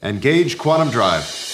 Engage Quantum Drive.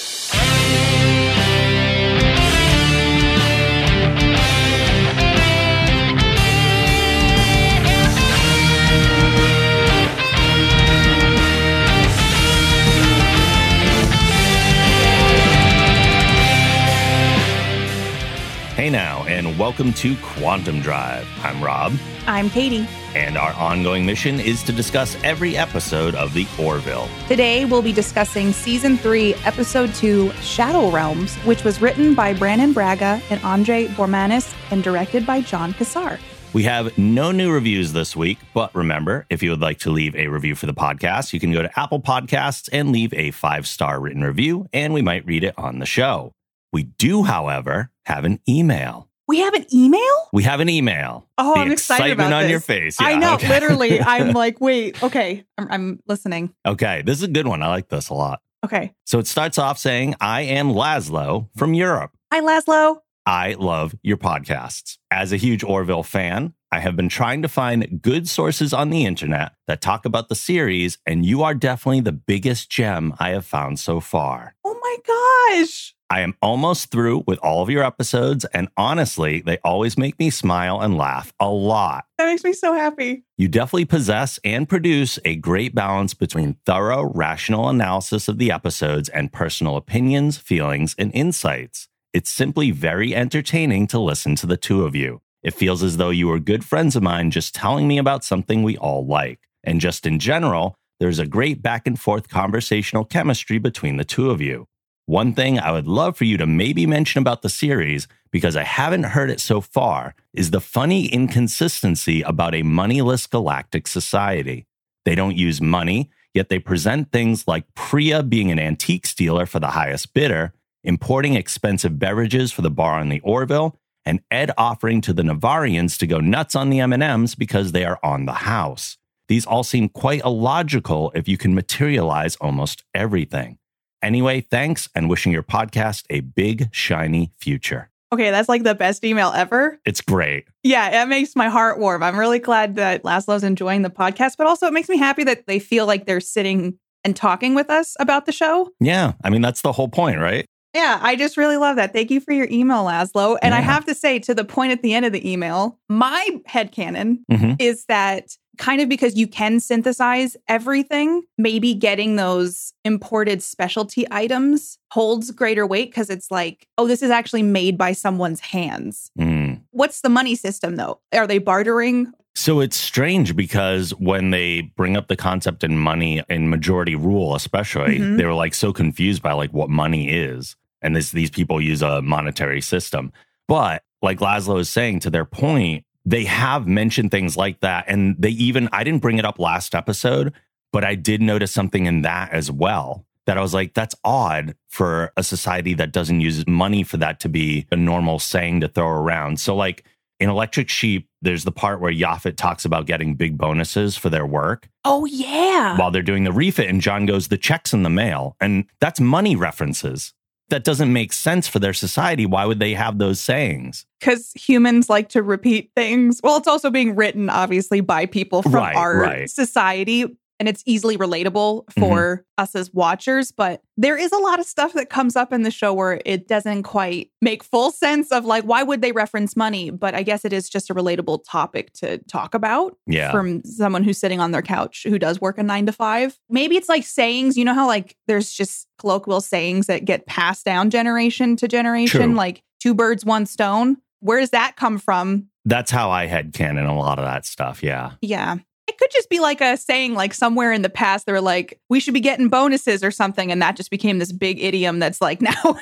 And welcome to Quantum Drive. I'm Rob, I'm Katie. and our ongoing mission is to discuss every episode of The Orville. Today we'll be discussing season three, episode two, Shadow Realms, which was written by Brannon Braga and Andre Bormanis and directed by Jon Cassar. We have no new reviews this week, but remember, if you would like to leave a review for the podcast, you can go to Apple Podcasts and leave a five star written review, and we might read it on the show. We do, however, have an email. We have an email? We have an email. Oh, the I'm excited excitement about on this. your face. I know, okay. literally. I'm like, wait, okay, I'm, I'm listening. Okay, this is a good one. I like this a lot. Okay. So it starts off saying, I am Laszlo from Europe. Hi, Laszlo. I love your podcasts. As a huge Orville fan, I have been trying to find good sources on the internet that talk about the series, and you are definitely the biggest gem I have found so far. Oh my gosh. I am almost through with all of your episodes, and honestly, they always make me smile and laugh a lot. That makes me so happy. You definitely possess and produce a great balance between thorough, rational analysis of the episodes and personal opinions, feelings, and insights. It's simply very entertaining to listen to the two of you. It feels as though you are good friends of mine just telling me about something we all like. And just in general, there's a great back and forth conversational chemistry between the two of you. One thing I would love for you to maybe mention about the series, because I haven't heard it so far, is the funny inconsistency about a moneyless galactic society. They don't use money, yet they present things like Priya being an antique stealer for the highest bidder, importing expensive beverages for the bar on the Orville, and Ed offering to the Navarians to go nuts on the M&Ms because they are on the house. These all seem quite illogical if you can materialize almost everything. Anyway, thanks and wishing your podcast a big, shiny future. Okay, that's like the best email ever. It's great. Yeah, it makes my heart warm. I'm really glad that Laszlo's enjoying the podcast, but also it makes me happy that they feel like they're sitting and talking with us about the show. Yeah. I mean, that's the whole point, right? Yeah, I just really love that. Thank you for your email, Laszlo. And I have to say, to the point at the end of the email, my headcanon Mhm. is that kind of because you can synthesize everything, maybe getting those imported specialty items holds greater weight because it's like, oh, this is actually made by someone's hands. Mm. What's the money system though? Are they bartering? So it's strange because when they bring up the concept in money in majority rule, especially, Mhm. they were like so confused by like what money is. And this, these people use a monetary system. But like Laszlo is saying, to their point, they have mentioned things like that. And they even, I didn't bring it up last episode, but I did notice something in that as well. That I was like, that's odd for a society that doesn't use money for that to be a normal saying to throw around. So, like in Electric Sheep, there's the part where Yaphit talks about getting big bonuses for their work Oh, yeah. while they're doing the refit. And John goes, the check's in the mail. And that's money references. That doesn't make sense for their society. Why would they have those sayings? Because humans like to repeat things. Well, it's also being written, obviously, by people from Right, our right. society. And it's easily relatable mm-hmm. for us as watchers. But there is a lot of stuff that comes up in the show where it doesn't quite make full sense of like, why would they reference money? But I guess it is just a relatable topic to talk about Yeah. from someone who's sitting on their couch who does work a nine to five. Maybe it's like sayings. You know how like there's just colloquial sayings that get passed down generation to generation, True. like two birds, one stone. Where does that come from? That's how I had canon a lot of that stuff. Yeah. Yeah. It could just be like a saying, like somewhere in the past, they were like, we should be getting bonuses or something. And that just became this big idiom that's like now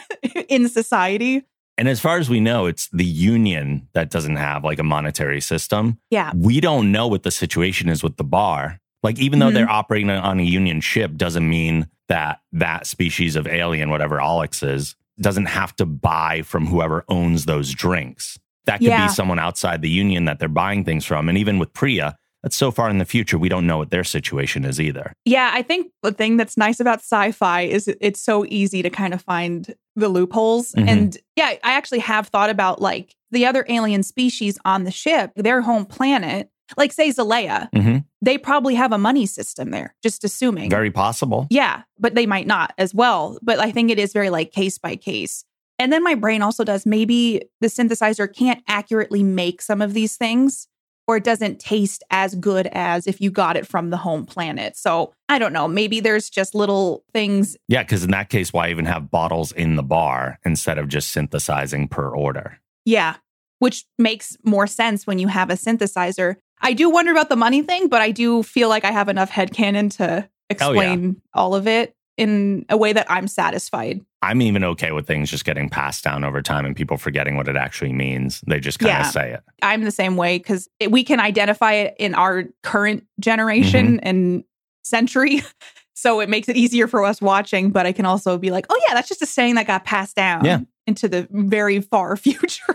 in society. And as far as we know, it's the union that doesn't have like a monetary system. Yeah. We don't know what the situation is with the bar. Like, even though Mhm. they're operating on a union ship, doesn't mean that that species of alien, whatever Alex is, doesn't have to buy from whoever owns those drinks. That could Yeah. be someone outside the union that they're buying things from. And even with Priya, that's so far in the future, we don't know what their situation is either. Yeah. I think the thing that's nice about sci fi is it's so easy to kind of find the loopholes. Mhm. And yeah, I actually have thought about like the other alien species on the ship, their home planet Like, say, Xelaya, hmm they probably have a money system there, just assuming. Very possible. Yeah, but they might not as well. But I think it is very like case by case. And then my brain also does maybe the synthesizer can't accurately make some of these things, or it doesn't taste as good as if you got it from the home planet. So I don't know. Maybe there's just little things. Yeah, because in that case, why even have bottles in the bar instead of just synthesizing per order? Yeah, which makes more sense when you have a synthesizer. I do wonder about the money thing, but I do feel like I have enough headcanon to explain all of it in a way that I'm satisfied. I'm even okay with things just getting passed down over time and people forgetting what it actually means. They just kind of Yeah. say it. I'm the same way because we can identify it in our current generation and century. So it makes it easier for us watching, but I can also be like, oh, yeah, that's just a saying that got passed down Yeah. into the very far future.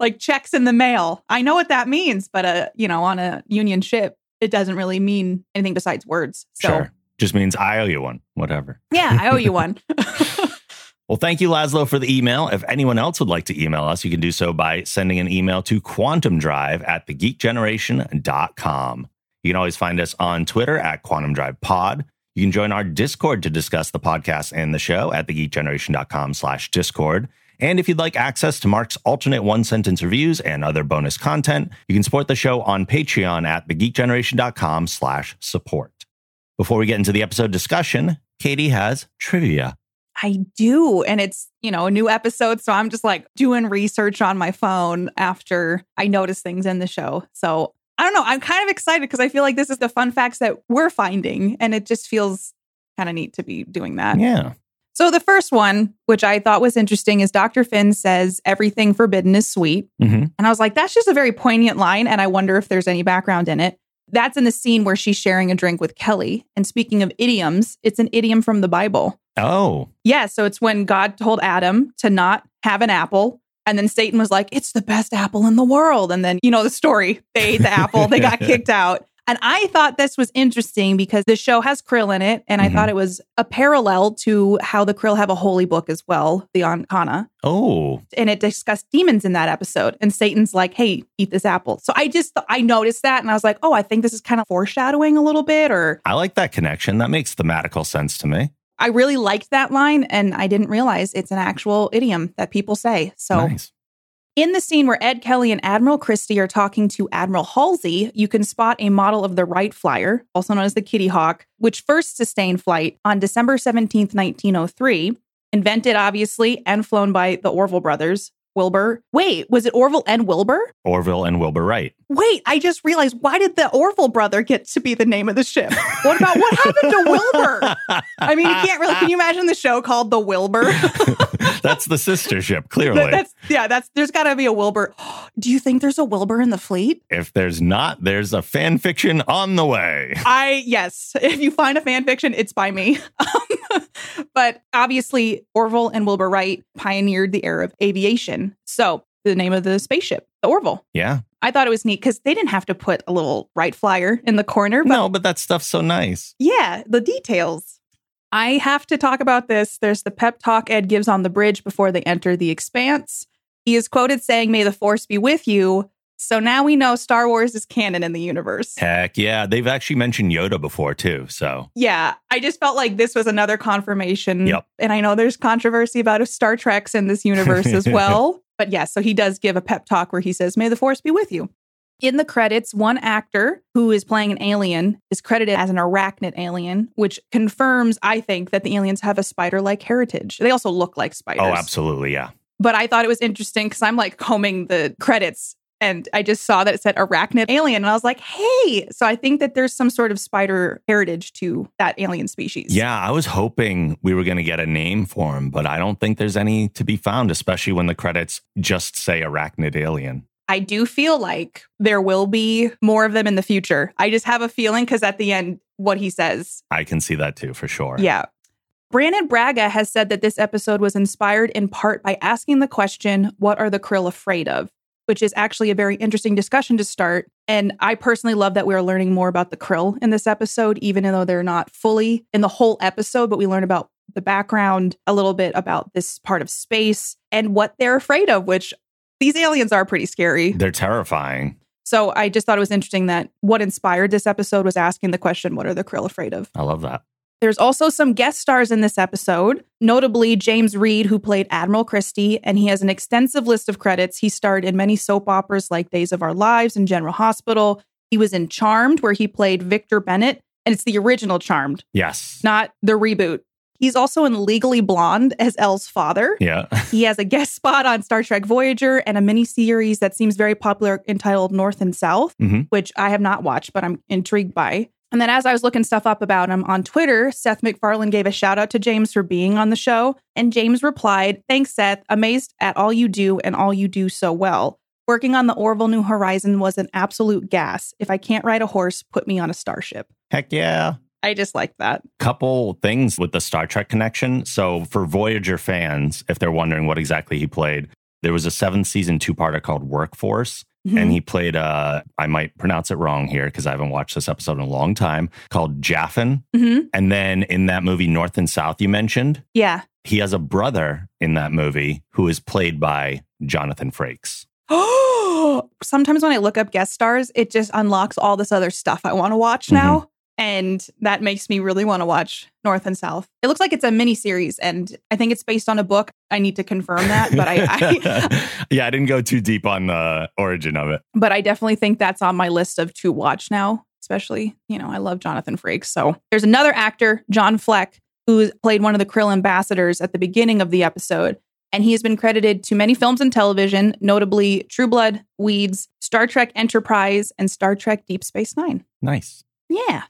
like checks in the mail. I know what that means, but uh, you know, on a union ship, it doesn't really mean anything besides words. So Sure. Just means I owe you one, whatever. yeah, I owe you one. Well, thank you, Laszlo, for the email. If anyone else would like to email us, you can do so by sending an email to quantumdrive at thegeekgeneration.com. You can always find us on Twitter at Quantum Drive Pod. You can join our Discord to discuss the podcast and the show at thegeekgeneration.com slash Discord. And if you'd like access to Mark's alternate one sentence reviews and other bonus content, you can support the show on Patreon at thegeekgeneration.com slash support. Before we get into the episode discussion, Katie has trivia. I do. And it's, you know, a new episode. So I'm just like doing research on my phone after I notice things in the show. So I don't know. I'm kind of excited because I feel like this is the fun facts that we're finding. And it just feels kind of neat to be doing that. Yeah. So the first one, which I thought was interesting, is Dr. Finn says, everything forbidden is sweet. hmm And I was like, that's just a very poignant line. And I wonder if there's any background in it. That's in the scene where she's sharing a drink with Kelly. And speaking of idioms, it's an idiom from the Bible. Oh, Yeah, so it's when God told Adam to not have an apple. And then Satan was like, it's the best apple in the world. And then, you know, the story they ate the apple, they got kicked out. And I thought this was interesting because the show has Krill in it. And I Mhm. thought it was a parallel to how the Krill have a holy book as well, the Anhkana. oh, And it discussed demons in that episode. And Satan's like, hey, eat this apple. So I just, I noticed that and I was like, oh, I think this is kind of foreshadowing a little bit or I like that connection. That makes thematical sense to me. I really liked that line and I didn't realize it's an actual idiom that people say. So, nice. In the scene where Ed Kelly and Admiral Christie are talking to Admiral Halsey, you can spot a model of the Wright Flyer, also known as the Kitty Hawk, which first sustained flight on December 17, 1903, invented obviously and flown by the Orville brothers. Wilbur. Wait, was it Orville and Wilbur? Orville and Wilbur Wright. Wait, I just realized why did the Orville brother get to be the name of the ship? What about what happened to Wilbur? I mean, you can't really. Can you imagine the show called The Wilbur? That's the sister ship, clearly. That- that's yeah. That's there's got to be a Wilbur. Do you think there's a Wilbur in the fleet? if there's not, there's a fan fiction on the way. I yes. If you find a fan fiction, it's by me. Um, but obviously, Orville and Wilbur Wright pioneered the era of aviation. So the name of the spaceship, the Orville. Yeah. I thought it was neat because they didn't have to put a little Wright flyer in the corner. But No, but that stuff's so nice. Yeah, the details. I have to talk about this. There's the pep talk Ed gives on the bridge before they enter the expanse. He is quoted saying, May the force be with you. So now we know Star Wars is canon in the universe. Heck yeah. They've actually mentioned Yoda before, too. So Yeah, I just felt like this was another confirmation. Yep. And I know there's controversy about if Star Trek's in this universe as well. But yeah, so he does give a pep talk where he says, May the force be with you. In the credits, one actor who is playing an alien is credited as an arachnid alien, which confirms, I think, that the aliens have a spider like heritage. They also look like spiders. Oh, absolutely. Yeah. But I thought it was interesting because I'm like combing the credits and I just saw that it said arachnid alien. And I was like, hey. So I think that there's some sort of spider heritage to that alien species. Yeah. I was hoping we were going to get a name for him, but I don't think there's any to be found, especially when the credits just say arachnid alien. I do feel like there will be more of them in the future. I just have a feeling because at the end, what he says. I can see that too, for sure. Yeah. Brannon Braga has said that this episode was inspired in part by asking the question, What are the krill afraid of? Which is actually a very interesting discussion to start. And I personally love that we are learning more about the krill in this episode, even though they're not fully in the whole episode, but we learn about the background, a little bit about this part of space and what they're afraid of, which these aliens are pretty scary. They're terrifying. So I just thought it was interesting that what inspired this episode was asking the question, what are the krill afraid of? I love that. There's also some guest stars in this episode, notably James Read, who played Admiral Christie, and he has an extensive list of credits. He starred in many soap operas like Days of Our Lives and General Hospital. He was in Charmed, where he played Victor Bennett, and it's the original Charmed, Yes. not the reboot. He's also in Legally Blonde as Elle's father. Yeah. He has a guest spot on Star Trek Voyager and a miniseries that seems very popular entitled North and South, Mhm. which I have not watched, but I'm intrigued by. And then as I was looking stuff up about him on Twitter, Seth MacFarlane gave a shout out to James for being on the show. And James replied, Thanks, Seth. Amazed at all you do and all you do so well. Working on the Orville New Horizon was an absolute gas. If I can't ride a horse, put me on a starship. Heck yeah. I just like that. Couple things with the Star Trek connection. So, for Voyager fans, if they're wondering what exactly he played, there was a seventh season two parter called Workforce. And he played, uh, I might pronounce it wrong here because I haven't watched this episode in a long time, called Jaffen. Mhm. And then in that movie, North and South, you mentioned, Yeah. he has a brother in that movie who is played by Jonathan Frakes. Oh, Sometimes when I look up guest stars, it just unlocks all this other stuff I want to watch now. And that makes me really want to watch North and South. It looks like it's a mini series, and I think it's based on a book. I need to confirm that, but I, I yeah, I didn't go too deep on the origin of it. but I definitely think that's on my list of to watch now. Especially, you know, I love Jonathan Frakes. So there's another actor, John Fleck, who played one of the Krill ambassadors at the beginning of the episode. And he has been credited to many films and television, notably True Blood, Weeds, Star Trek Enterprise, and Star Trek Deep Space Nine. Nice. Yeah.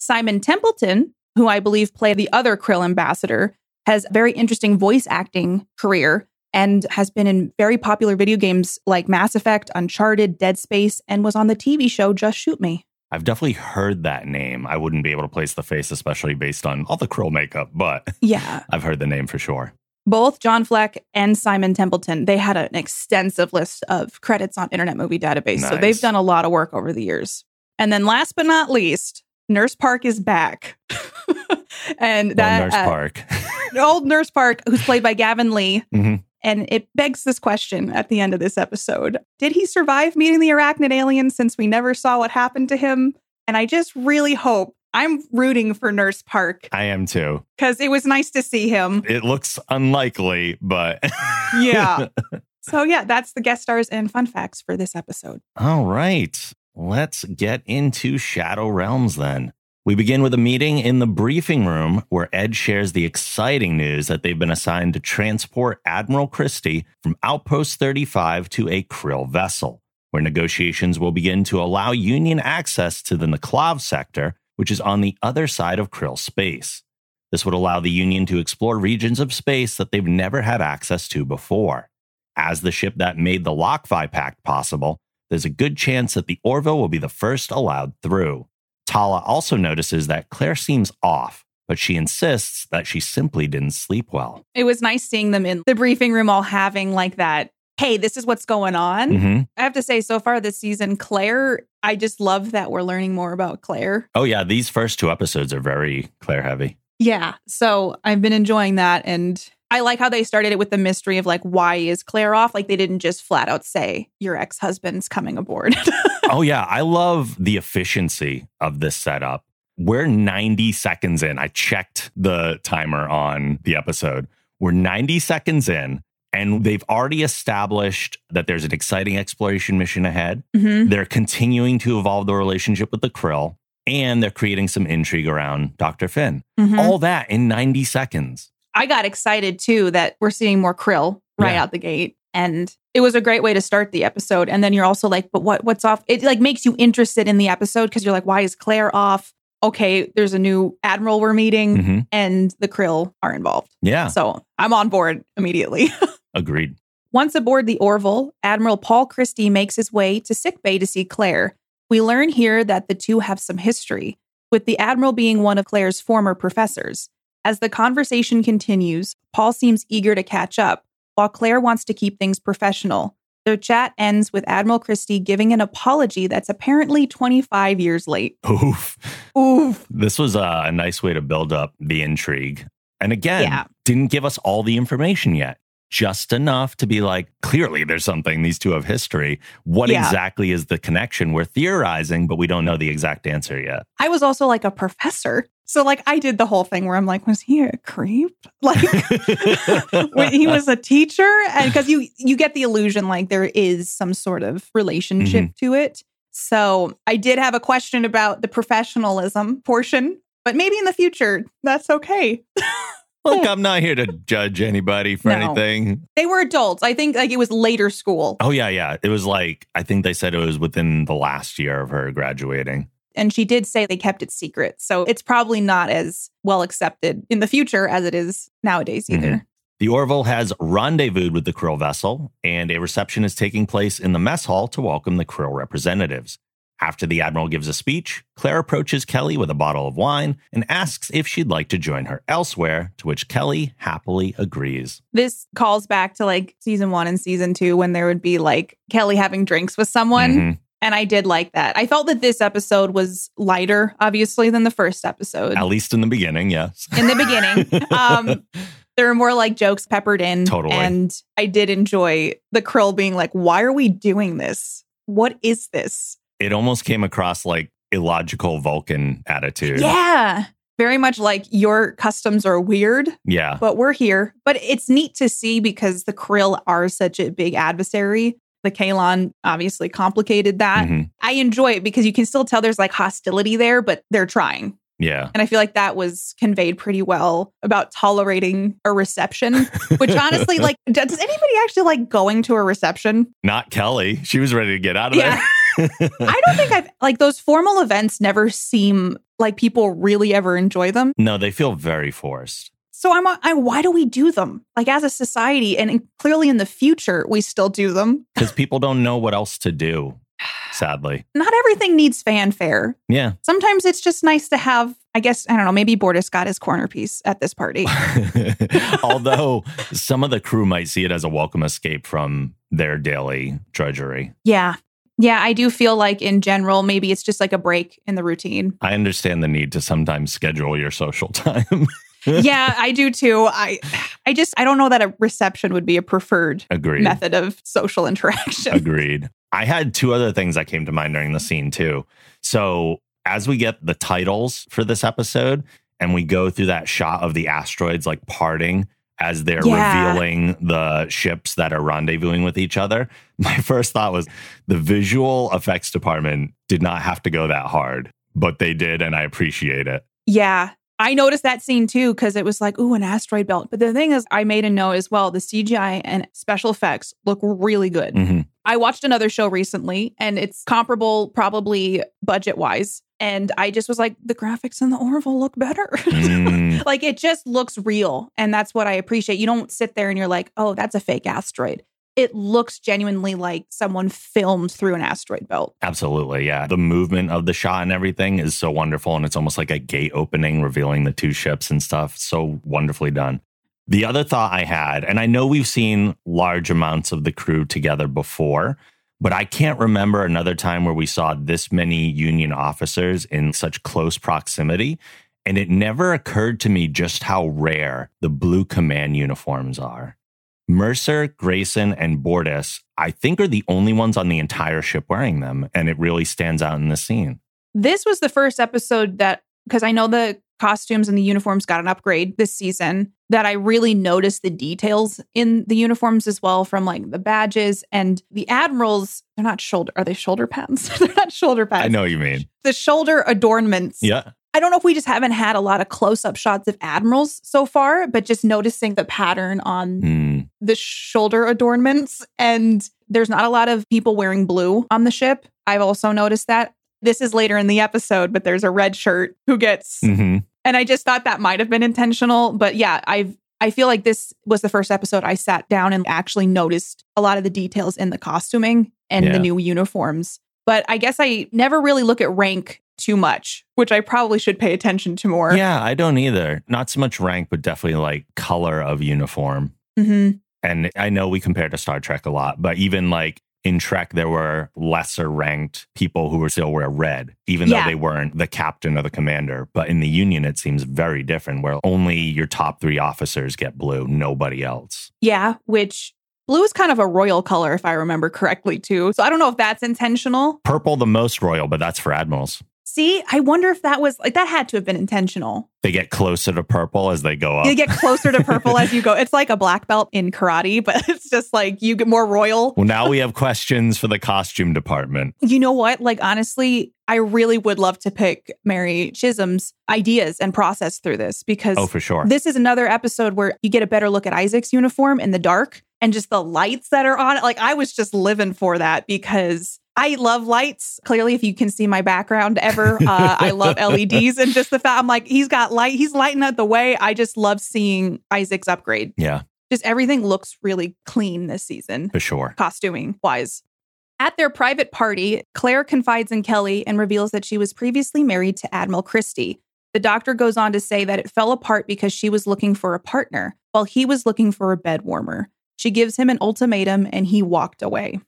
Simon Templeton, who I believe played the other Krill ambassador, has a very interesting voice acting career and has been in very popular video games like Mass Effect, Uncharted, Dead Space, and was on the TV show Just Shoot Me. I've definitely heard that name. I wouldn't be able to place the face, especially based on all the krill makeup, but Yeah. I've heard the name for sure. Both John Fleck and Simon Templeton, they had an extensive list of credits on Internet Movie Database. So they've done a lot of work over the years. And then last but not least, Nurse Park is back. and that Nurse uh, Park. old Nurse Park, who's played by Gavin Lee. Mhm. And it begs this question at the end of this episode Did he survive meeting the arachnid alien since we never saw what happened to him? And I just really hope I'm rooting for Nurse Park I am too. because it was nice to see him. It looks unlikely, but Yeah. So, yeah, that's the guest stars and fun facts for this episode. All right. Let's get into Shadow Realms then. We begin with a meeting in the briefing room where Ed shares the exciting news that they've been assigned to transport Admiral Christie from Outpost 35 to a Krill vessel, where negotiations will begin to allow Union access to the Naklav sector, which is on the other side of Krill space. This would allow the Union to explore regions of space that they've never had access to before. As the ship that made the Lockvi Pact possible, there's a good chance that the Orville will be the first allowed through. Talla also notices that Claire seems off, but she insists that she simply didn't sleep well. It was nice seeing them in the briefing room all having like that. Hey, this is what's going on. Mhm. I have to say, so far this season, Claire, I just love that we're learning more about Claire. Oh, yeah, these first two episodes are very Claire heavy. Yeah. So I've been enjoying that. And I like how they started it with the mystery of like, why is Claire off? Like, they didn't just flat out say, your ex husband's coming aboard. oh, yeah, I love the efficiency of this setup. We're 90 seconds in. I checked the timer on the episode. We're 90 seconds in, and they've already established that there's an exciting exploration mission ahead. Mhm. They're continuing to evolve the relationship with the Krill, and they're creating some intrigue around Dr. Finn. Mhm. All that in 90 seconds. I got excited too that we're seeing more krill right Yeah. out the gate. And it was a great way to start the episode. And then you're also like, but what what's off? It like makes you interested in the episode because you're like, why is Claire off? Okay, there's a new admiral we're meeting Mhm. and the krill are involved. Yeah, So I'm on board immediately. agreed. Once aboard the Orville, Admiral Paul Christie makes his way to sickbay to see Claire. We learn here that the two have some history, with the Admiral being one of Claire's former professors. As the conversation continues, Paul seems eager to catch up, while Claire wants to keep things professional. Their chat ends with Admiral Christie giving an apology that's apparently 25 years late. Oof. Oof. This was a, nice way to build up the intrigue. And again, Yeah. didn't give us all the information yet. just enough to be like, clearly there's something. These two have history. What Yeah. exactly is the connection? We're theorizing, but we don't know the exact answer yet. I was also like a professor. So like I did the whole thing where I'm like, was he a creep? Like when he was a teacher and because you you get the illusion like there is some sort of relationship mm-hmm. to it so i did have a question about the professionalism portion but maybe in the future that's okay Look, I'm not here to judge anybody for No. anything. they were adults i think like it was later school Oh, yeah, yeah. It was like, I think they said it was within the last year of her graduating. And she did say they kept it secret so it's probably not as well accepted in the future as it is nowadays either Mhm. The Orville has rendezvoused with the Krill vessel, and a reception is taking place in the mess hall to welcome the Krill representatives. After the Admiral gives a speech, Claire approaches Kelly with a bottle of wine and asks if she'd like to join her elsewhere, to which Kelly happily agrees. this calls back to like season one and season two when there would be like kelly having drinks with someone Mhm. And I did like that. I felt that this episode was lighter, obviously, than the first episode. At least in the beginning, yes. In the beginning, um, there were more like jokes peppered in. Totally. And I did enjoy the Krill being like, why are we doing this? What is this? it almost came across like illogical Vulcan attitude. Yeah. Very much like your customs are weird, Yeah. but we're here. But it's neat to see because the Krill are such a big adversary. The Kaylon obviously complicated that. Mhm. I enjoy it because you can still tell there's like hostility there, but they're trying. Yeah. And I feel like that was conveyed pretty well about tolerating a reception, which honestly, like, does anybody actually like going to a reception? Not Kelly. She was ready to get out of Yeah. there. I don't think I've like those formal events never seem like people really ever enjoy them. no, they feel very forced. So I'm, uh, I, why do we do them? Like as a society, and in- clearly in the future, we still do them. Because people don't know what else to do, sadly. Not everything needs fanfare. Yeah. Sometimes it's just nice to have, I guess, I don't know, maybe Bortus got his corner piece at this party. Although some of the crew might see it as a welcome escape from their daily drudgery. Yeah. Yeah, I do feel like in general, maybe it's just like a break in the routine. I understand the need to sometimes schedule your social time. yeah, I do too. I I just I don't know that a reception would be a preferred Agreed. method of social interaction. Agreed. I had two other things that came to mind during the scene too. So, as we get the titles for this episode and we go through that shot of the asteroids like parting as they're Yeah. revealing the ships that are rendezvousing with each other, my first thought was the visual effects department did not have to go that hard, but they did, and I appreciate it. Yeah. I noticed that scene too because it was like, ooh, an asteroid belt. But the thing is, I made a note as well. The CGI and special effects look really good. Mhm. I watched another show recently and it's comparable, probably budget wise. And I just was like, the graphics in the Orville look better. Mm, like it just looks real. And that's what I appreciate. You don't sit there and you're like, oh, that's a fake asteroid. It looks genuinely like someone filmed through an asteroid belt. Absolutely. Yeah. The movement of the shot and everything is so wonderful. And it's almost like a gate opening, revealing the two ships and stuff. So wonderfully done. The other thought I had, and I know we've seen large amounts of the crew together before, but I can't remember another time where we saw this many Union officers in such close proximity. And it never occurred to me just how rare the blue command uniforms are. Mercer, Grayson, and Bortus, I think, are the only ones on the entire ship wearing them. And it really stands out in the scene. This was the first episode that, because I know the costumes and the uniforms got an upgrade this season, that I really noticed the details in the uniforms as well from like the badges and the admirals. They're not shoulder, are they shoulder pads? they're not shoulder pads. I know what you mean. The shoulder adornments. Yeah. I don't know if we just haven't had a lot of close up shots of admirals so far, but just noticing the pattern on Mm, the shoulder adornments. And there's not a lot of people wearing blue on the ship. I've also noticed that. This is later in the episode, but there's a red shirt who gets, mhm. and I just thought that might have been intentional. But yeah, I've, I feel like this was the first episode I sat down and actually noticed a lot of the details in the costuming and Yeah. the new uniforms. But I guess I never really look at rank too much, which I probably should pay attention to more. Yeah, I don't either. Not so much rank, but definitely like color of uniform. hmm And I know we compare to Star Trek a lot, but even like in Trek, there were lesser ranked people who were still wear red, even Yeah. though they weren't the captain or the commander. But in the Union, it seems very different, where only your top three officers get blue, nobody else. Yeah, which blue is kind of a royal color, if I remember correctly, too. So I don't know if that's intentional. Purple, the most royal, but that's for admirals. See, I wonder if that was like that had to have been intentional. They get closer to purple as they go up. You get closer to purple as you go. It's like a black belt in karate, but it's just like you get more royal. well, now we have questions for the costume department. You know what? Like, honestly, I really would love to pick Mary Chisholm's ideas and process through this because Oh, for sure. this is another episode where you get a better look at Isaac's uniform in the dark and just the lights that are on it. Like, I was just living for that because I love lights. Clearly, if you can see my background ever, uh, I love LEDs and just the fact I'm like, he's got light, he's lighting up the way. I just love seeing Isaac's upgrade. yeah, Just everything looks really clean this season for sure. costuming wise. At their private party, Claire confides in Kelly and reveals that she was previously married to Admiral Christie. The doctor goes on to say that it fell apart because she was looking for a partner, while he was looking for a bed warmer. She gives him an ultimatum and he walked away.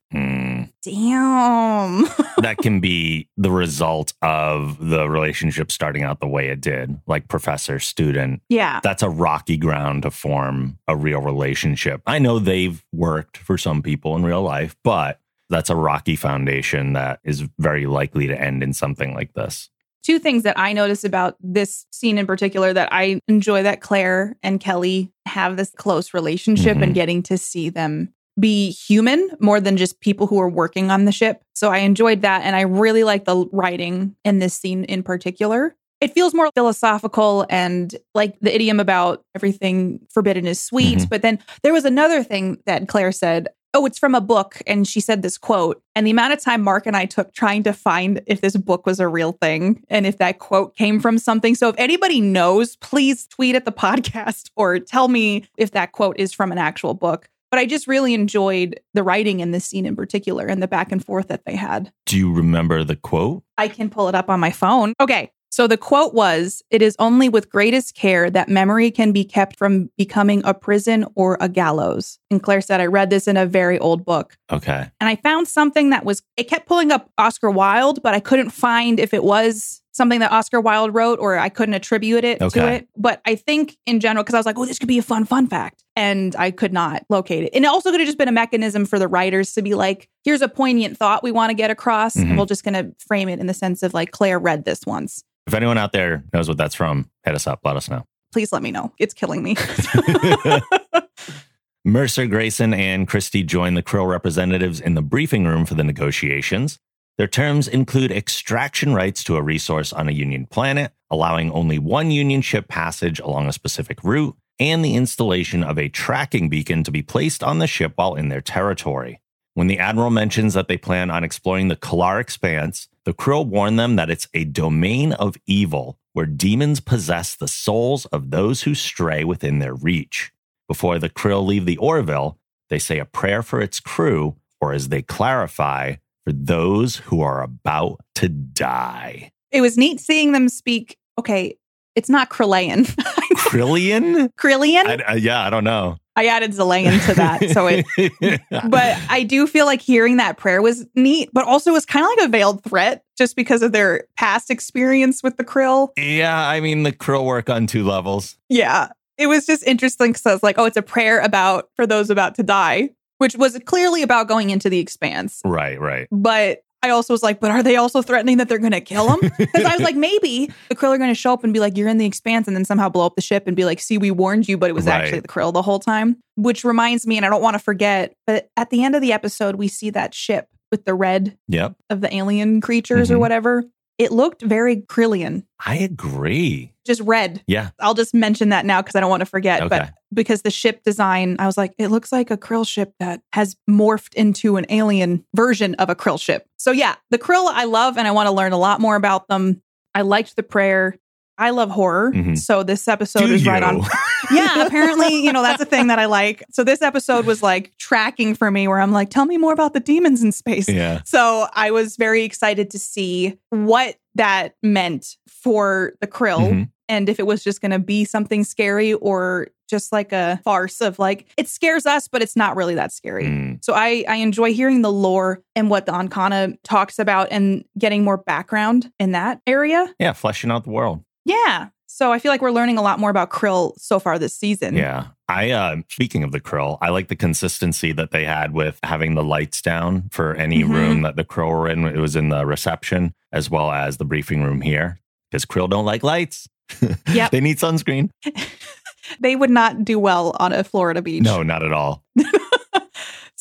Hmm. Damn. that can be the result of the relationship starting out the way it did, like professor student. yeah. That's a rocky ground to form a real relationship. I know they've worked for some people in real life, but that's a rocky foundation that is very likely to end in something like this. Two things that I notice about this scene in particular that I enjoy that Claire and Kelly have this close relationship Mhm. and getting to see them be human more than just people who are working on the ship. So I enjoyed that. And I really like the writing in this scene in particular. It feels more philosophical and like the idiom about everything forbidden is sweet. Mhm. But then there was another thing that Claire said. Oh, it's from a book. And she said this quote. And the amount of time Mark and I took trying to find if this book was a real thing and if that quote came from something. So if anybody knows, please tweet at the podcast or tell me if that quote is from an actual book. But I just really enjoyed the writing in this scene in particular and the back and forth that they had. Do you remember the quote? I can pull it up on my phone. Okay. So the quote was It is only with greatest care that memory can be kept from becoming a prison or a gallows. And Claire said, I read this in a very old book. Okay. And I found something that was, it kept pulling up Oscar Wilde, but I couldn't find if it was something that Oscar Wilde wrote or I couldn't attribute it to it. But I think in general, because I was like, oh, this could be a fun, fun fact. And I could not locate it. And it also could have just been a mechanism for the writers to be like, here's a poignant thought we want to get across. Mhm. And we're just going to frame it in the sense of like, Claire read this once. If anyone out there knows what that's from, hit us up. Let us know. Please let me know. It's killing me. Mercer, Grayson, and Christie join the Krill representatives in the briefing room for the negotiations. Their terms include extraction rights to a resource on a Union planet, allowing only one Union ship passage along a specific route, and the installation of a tracking beacon to be placed on the ship while in their territory. When the Admiral mentions that they plan on exploring the Kalar Expanse, the Krill warn them that it's a domain of evil where demons possess the souls of those who stray within their reach. Before the Krill leave the Orville, they say a prayer for its crew, or as they clarify, for those who are about to die. it was neat seeing them speak. Okay, it's not Krillian. Krillian? Krillian? I, I- yeah, I don't know. I added Xelayan to that. So it but I do feel like hearing that prayer was neat, but also it was kind of like a veiled threat just because of their past experience with the krill. yeah, I mean, the Krill work on two levels. Yeah. It was just interesting because I was like, oh, it's a prayer about for those about to die, which was clearly about going into the expanse. Right, right. But I also was like, but are they also threatening that they're going to kill him? Because I was like, maybe the krill are going to show up and be like, you're in the expanse, and then somehow blow up the ship and be like, see, we warned you, but it was Right. actually the krill the whole time. Which reminds me, and I don't want to forget, but at the end of the episode, we see that ship with the red Yep, of the alien creatures or Mhm. whatever. It looked very Krillian, I agree. Just red. Yeah, I'll just mention that now because I don't want to forget. Okay. But because the ship design, I was like, it looks like a krill ship that has morphed into an alien version of a krill ship. So yeah, the krill I love and I want to learn a lot more about them. I liked the prayer. I love horror. Mhm. So this episode Do is right on yeah, apparently, you know, that's a thing that I like. So this episode was like tracking for me where I'm like, tell me more about the demons in space. yeah. So I was very excited to see what that meant for the krill Mhm. And if it was just going to be something scary or just like a farce of like it scares us but it's not really that scary. Mm. So I I enjoy hearing the lore and what the Anhkana talks about and getting more background in that area. Yeah, fleshing out the world. Yeah. So I feel like we're learning a lot more about Krill so far this season. Yeah. I uh speaking of the krill, I like the consistency that they had with having the lights down for any Mhm. room that the krill were in. It was in the reception as well as the briefing room here. Because krill don't like lights. Yep. they need sunscreen. They would not do well on a Florida beach. No, not at all.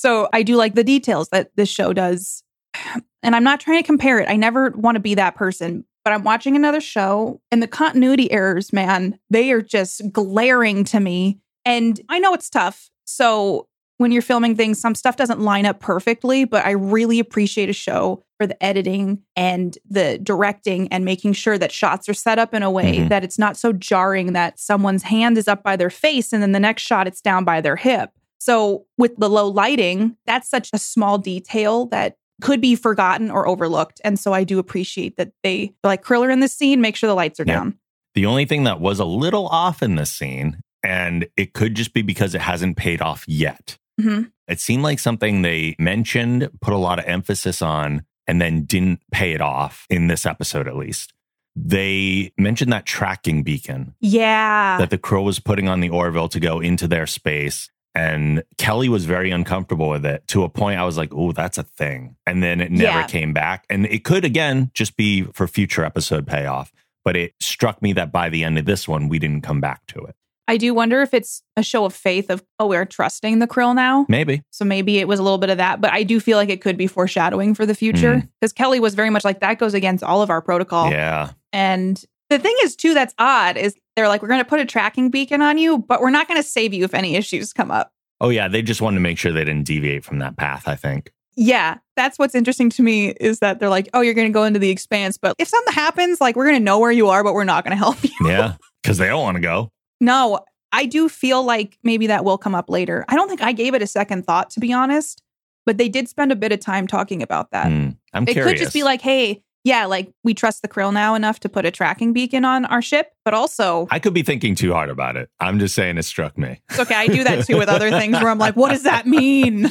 So I do like the details that this show does. And I'm not trying to compare it. I never want to be that person, but I'm watching another show and the continuity errors, man, they are just glaring to me. And I know it's tough. So when you're filming things, some stuff doesn't line up perfectly, but I really appreciate a show for the editing and the directing and making sure that shots are set up in a way Mhm. that it's not so jarring that someone's hand is up by their face and then the next shot it's down by their hip. So with the low lighting, that's such a small detail that could be forgotten or overlooked. And so I do appreciate that they like Kriller in this scene, make sure the lights are Yeah. down. The only thing that was a little off in this scene, and it could just be because it hasn't paid off yet. Mhm. It seemed like something they mentioned, put a lot of emphasis on, and then didn't pay it off in this episode, at least. They mentioned that tracking beacon Yeah. that the crow was putting on the Orville to go into their space. And Kelly was very uncomfortable with it to a point I was like, oh, that's a thing. And then it never Yeah. came back. And it could, again, just be for future episode payoff. But it struck me that by the end of this one, we didn't come back to it. I do wonder if it's a show of faith of, oh, we're trusting the krill now. Maybe. So maybe it was a little bit of that, but I do feel like it could be foreshadowing for the future mm. because Kelly was very much like that goes against all of our protocol. Yeah. And the thing is, too, that's odd is they're like, we're going to put a tracking beacon on you, but we're not going to save you if any issues come up. Oh, yeah. They just wanted to make sure they didn't deviate from that path, I think. Yeah, that's what's interesting to me is that they're like, oh, you're going to go into the expanse, but if something happens, like we're going to know where you are, but we're not going to help you. Yeah. Because they don't want to go. No, I do feel like maybe that will come up later. I don't think I gave it a second thought, to be honest, but they did spend a bit of time talking about that. Hmm. I'm curious. it curious. could just be like, hey, yeah, like we trust the krill now enough to put a tracking beacon on our ship, but also I could be thinking too hard about it. I'm just saying it struck me. it's okay. I do that too with other things where I'm like, what does that mean?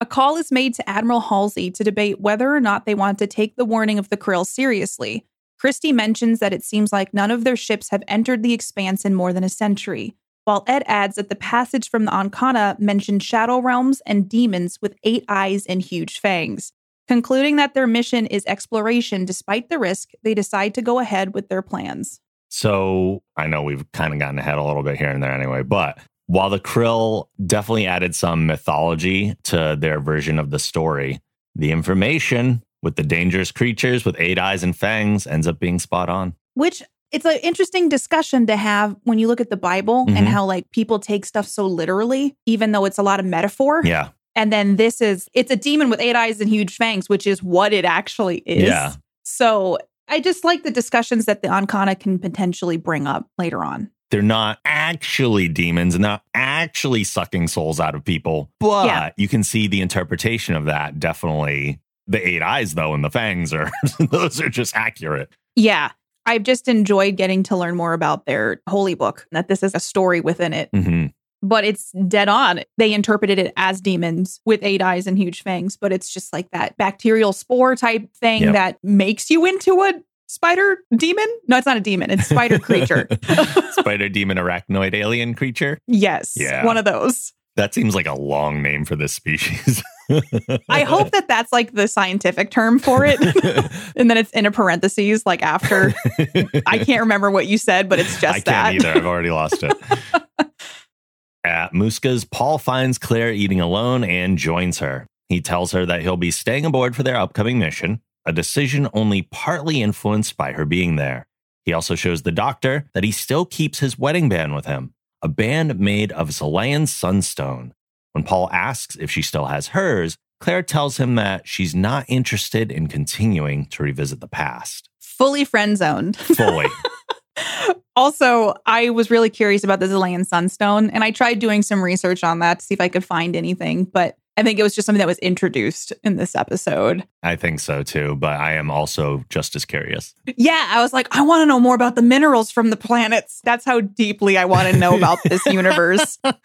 A call is made to Admiral Halsey to debate whether or not they want to take the warning of the krill seriously. Christie mentions that it seems like none of their ships have entered the expanse in more than a century, while Ed adds that the passage from the Anhkana mentioned shadow realms and demons with eight eyes and huge fangs. Concluding that their mission is exploration despite the risk, they decide to go ahead with their plans. So I know we've kind of gotten ahead a little bit here and there anyway, but while the Krill definitely added some mythology to their version of the story, the information with the dangerous creatures with eight eyes and fangs ends up being spot on. which it's an interesting discussion to have when you look at the Bible Mhm. and how like people take stuff so literally, even though it's a lot of metaphor. Yeah. And then this is it's a demon with eight eyes and huge fangs, which is what it actually is. Yeah. So I just like the discussions that the Anhkana can potentially bring up later on. They're not actually demons and not actually sucking souls out of people, but Yeah. you can see the interpretation of that definitely. The eight eyes, though, and the fangs are those are just accurate. Yeah. I've just enjoyed getting to learn more about their holy book, that this is a story within it. hmm but it's dead on. They interpreted it as demons with eight eyes and huge fangs, but it's just like that bacterial spore type thing Yep. that makes you into a spider demon. No, it's not a demon, it's spider creature. Spider demon arachnoid alien creature. yes, Yeah. one of those. That seems like a long name for this species. I hope that that's like the scientific term for it. and then it's in a parentheses, like after. I can't remember what you said, but it's just I can't that. either. I've already lost it. At Muska's, Paul finds Claire eating alone and joins her. He tells her that he'll be staying aboard for their upcoming mission, a decision only partly influenced by her being there. He also shows the doctor that he still keeps his wedding band with him, a band made of Xelayan sunstone. When Paul asks if she still has hers, Claire tells him that she's not interested in continuing to revisit the past. Fully friend zoned. Fully. Also, I was really curious about the Xelayan Sunstone, and I tried doing some research on that to see if I could find anything. But I think it was just something that was introduced in this episode. I think so too, but I am also just as curious. Yeah, I was like, I want to know more about the minerals from the planets. That's how deeply I want to know about this universe. But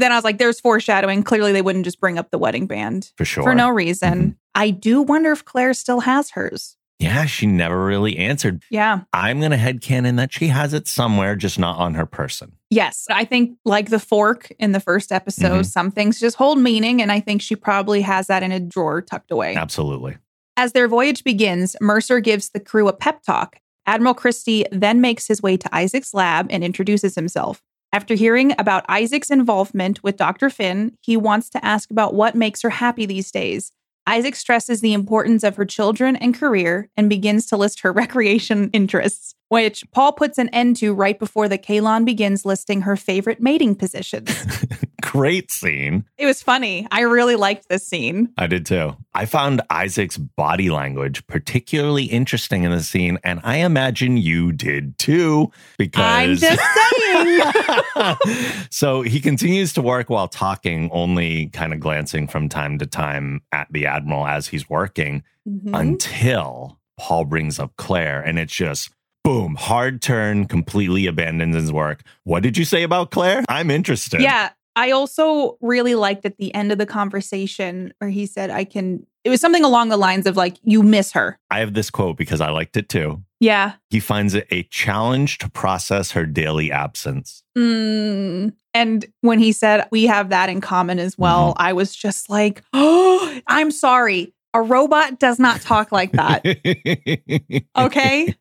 then I was like, there's foreshadowing. Clearly, they wouldn't just bring up the wedding band For sure. for no reason. Mhm. I do wonder if Claire still has hers. Yeah, she never really answered. Yeah. I'm going to headcanon that she has it somewhere, just not on her person. Yes. I think, like the fork in the first episode, Mhm. some things just hold meaning. And I think she probably has that in a drawer tucked away. Absolutely. As their voyage begins, Mercer gives the crew a pep talk. Admiral Christie then makes his way to Isaac's lab and introduces himself. After hearing about Isaac's involvement with Dr. Finn, he wants to ask about what makes her happy these days. Isaac stresses the importance of her children and career and begins to list her recreation interests, which Paul puts an end to right before the Kaylon begins listing her favorite mating positions. Great scene. it was funny. I really liked this scene. I did too. I found Isaac's body language particularly interesting in the scene, and I imagine you did too. Because I'm just saying. so he continues to work while talking, only kind of glancing from time to time at the admiral as he's working Mhm. until Paul brings up Claire, and it's just boom, hard turn, completely abandons his work. What did you say about Claire? I'm interested. Yeah. I also really liked at the end of the conversation where he said, I can, it was something along the lines of like, you miss her. I have this quote because I liked it too. Yeah. He finds it a challenge to process her daily absence. Mm. And when he said, we have that in common as well, Mm-hmm. I was just like, oh, I'm sorry. A robot does not talk like that. Okay.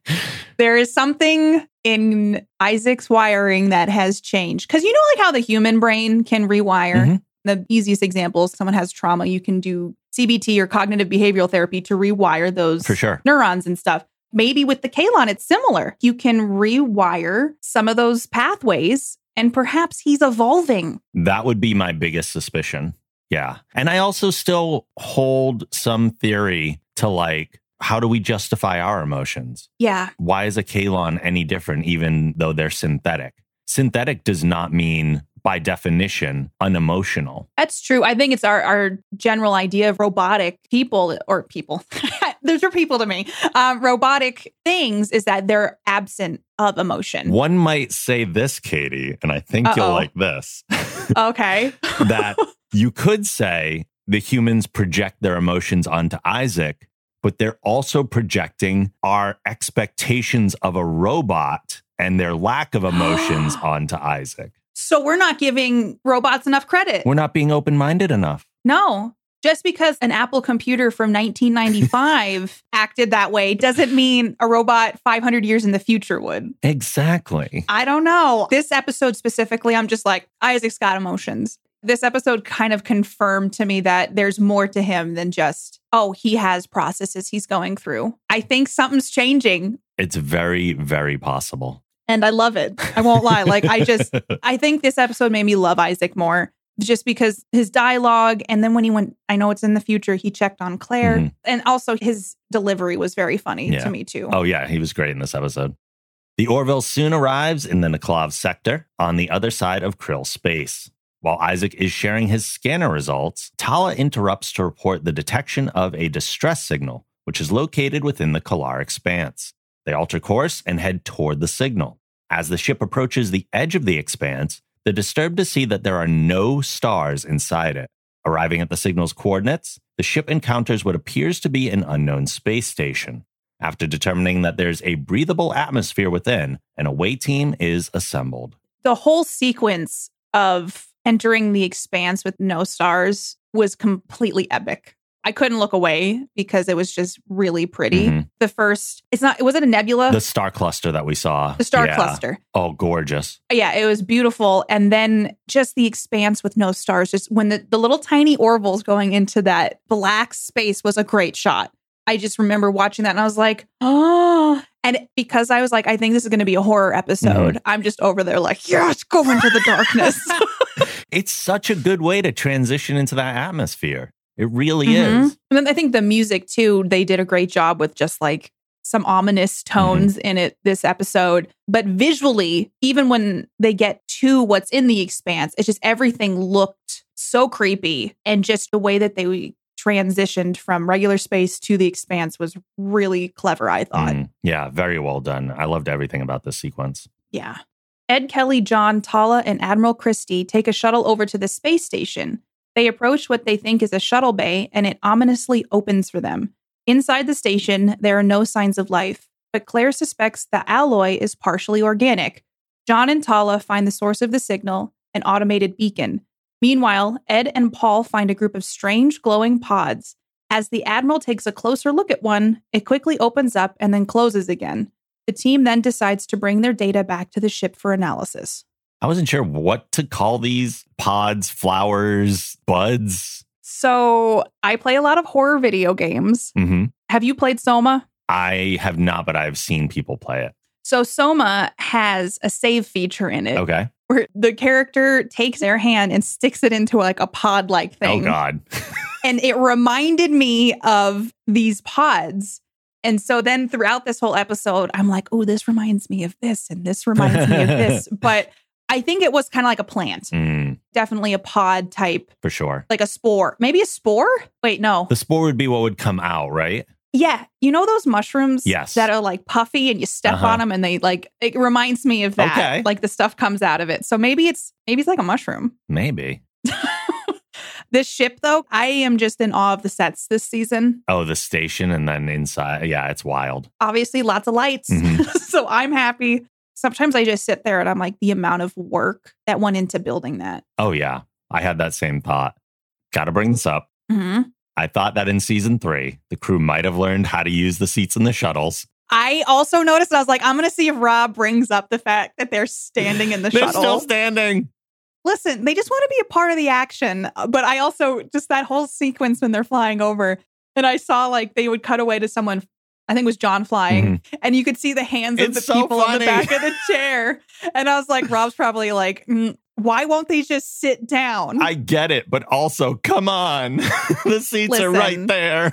there is something in Isaac's wiring that has changed. Because you know, like how the human brain can rewire? Mhm. The easiest example is someone has trauma, you can do CBT or cognitive behavioral therapy to rewire those For sure. neurons and stuff. Maybe with the Kaylon, it's similar. You can rewire some of those pathways, and perhaps he's evolving. That would be my biggest suspicion. Yeah. And I also still hold some theory to like, how do we justify our emotions? Yeah. Why is a Kaylon any different, even though they're synthetic? Synthetic does not mean, by definition, unemotional. That's true. I think it's our, our general idea of robotic people or people. Those are people to me. Um, robotic things is that they're absent of emotion. One might say this, Katie, and I think you'll like this Okay. that you could say the humans project their emotions onto Isaac, but they're also projecting our expectations of a robot and their lack of emotions onto Isaac. So we're not giving robots enough credit. We're not being open minded enough. No. Just because an Apple computer from 1995 acted that way doesn't mean a robot 500 years in the future would. Exactly. I don't know. This episode specifically, I'm just like, Isaac's got emotions. This episode kind of confirmed to me that there's more to him than just, oh, he has processes he's going through. I think something's changing It's very, very possible. and I love it. I won't lie. Like, I just, I think this episode made me love Isaac more just because his dialogue. And then when he went, I know it's in the future, he checked on Claire. Mhm. And also his delivery was very funny Yeah. to me, too. Oh, yeah, he was great in this episode. The Orville soon arrives in the Nikolov sector on the other side of Krill space. While Isaac is sharing his scanner results, Talla interrupts to report the detection of a distress signal, which is located within the Kalar expanse. They alter course and head toward the signal. As the ship approaches the edge of the expanse, they're disturbed to see that there are no stars inside it. Arriving at the signal's coordinates, the ship encounters what appears to be an unknown space station. After determining that there's a breathable atmosphere within, an away team is assembled. the whole sequence of entering the expanse with no stars was completely epic. I couldn't look away because it was just really pretty. Mhm. The first, it's not, it was it a nebula? The star cluster that we saw. The star Yeah. cluster. Oh, gorgeous. Yeah, it was beautiful. And then just the expanse with no stars, just when the, the little tiny Orville's going into that black space was a great shot. I just remember watching that and I was like, oh. And because I was like, I think this is going to be a horror episode, Mm-hmm. I'm just over there like, yes, go into the darkness. It's such a good way to transition into that atmosphere. It really Mhm. is. And then I think the music too, they did a great job with just like some ominous tones in it this episode. But visually, even when they get to what's in the expanse, it's just everything looked so creepy. And just the way that they transitioned from regular space to the expanse was really clever, I thought. Mm, yeah, very well done. I loved everything about this sequence. Yeah. Ed Kelly, John, Talla, and Admiral Christie take a shuttle over to the space station. They approach what they think is a shuttle bay, and it ominously opens for them. Inside the station, there are no signs of life, but Claire suspects the alloy is partially organic. John and Talla find the source of the signal, an automated beacon. Meanwhile, Ed and Paul find a group of strange glowing pods. As the Admiral takes a closer look at one, it quickly opens up and then closes again. The team then decides to bring their data back to the ship for analysis. I wasn't sure what to call these pods, flowers, buds. So, I play a lot of horror video games. hmm Have you played Soma? I have not, but I've seen people play it. So, Soma has a save feature in it Okay. where the character takes their hand and sticks it into like a pod like thing. Oh, God. And it reminded me of these pods. And so then throughout this whole episode, I'm like, oh, this reminds me of this and this reminds me of this. But I think it was kind of like a plant, Mm, definitely a pod type, for sure. like a spore. Maybe a spore? Wait, no. The spore would be what would come out, right? Yeah. You know those mushrooms Yes. that are like puffy and you step Uh-huh. on them and they like, it reminds me of that. Okay. Like the stuff comes out of it. So maybe it's, maybe it's like a mushroom. Maybe. This ship, though, I am just in awe of the sets this season. Oh, the station and then inside. Yeah, it's wild. Obviously, lots of lights. Mhm. so I'm happy. Sometimes I just sit there and I'm like, the amount of work that went into building that. Oh, yeah. I had that same thought. Got to bring this up. hmm I thought that in season three, the crew might have learned how to use the seats in the shuttles. I also noticed, I was like, I'm going to see if Rob brings up the fact that they're standing in the They're shuttle. still standing. Listen, they just want to be a part of the action. uh, But I also, just that whole sequence when they're flying over, and I saw like they would cut away to someone. I think it was John flying, and you could see the hands of Mm-hmm. The so people on the back of the chair. And I was like, Rob's probably like, "Mm, why won't they just sit down? I get it, but also, come on. the seats are right there.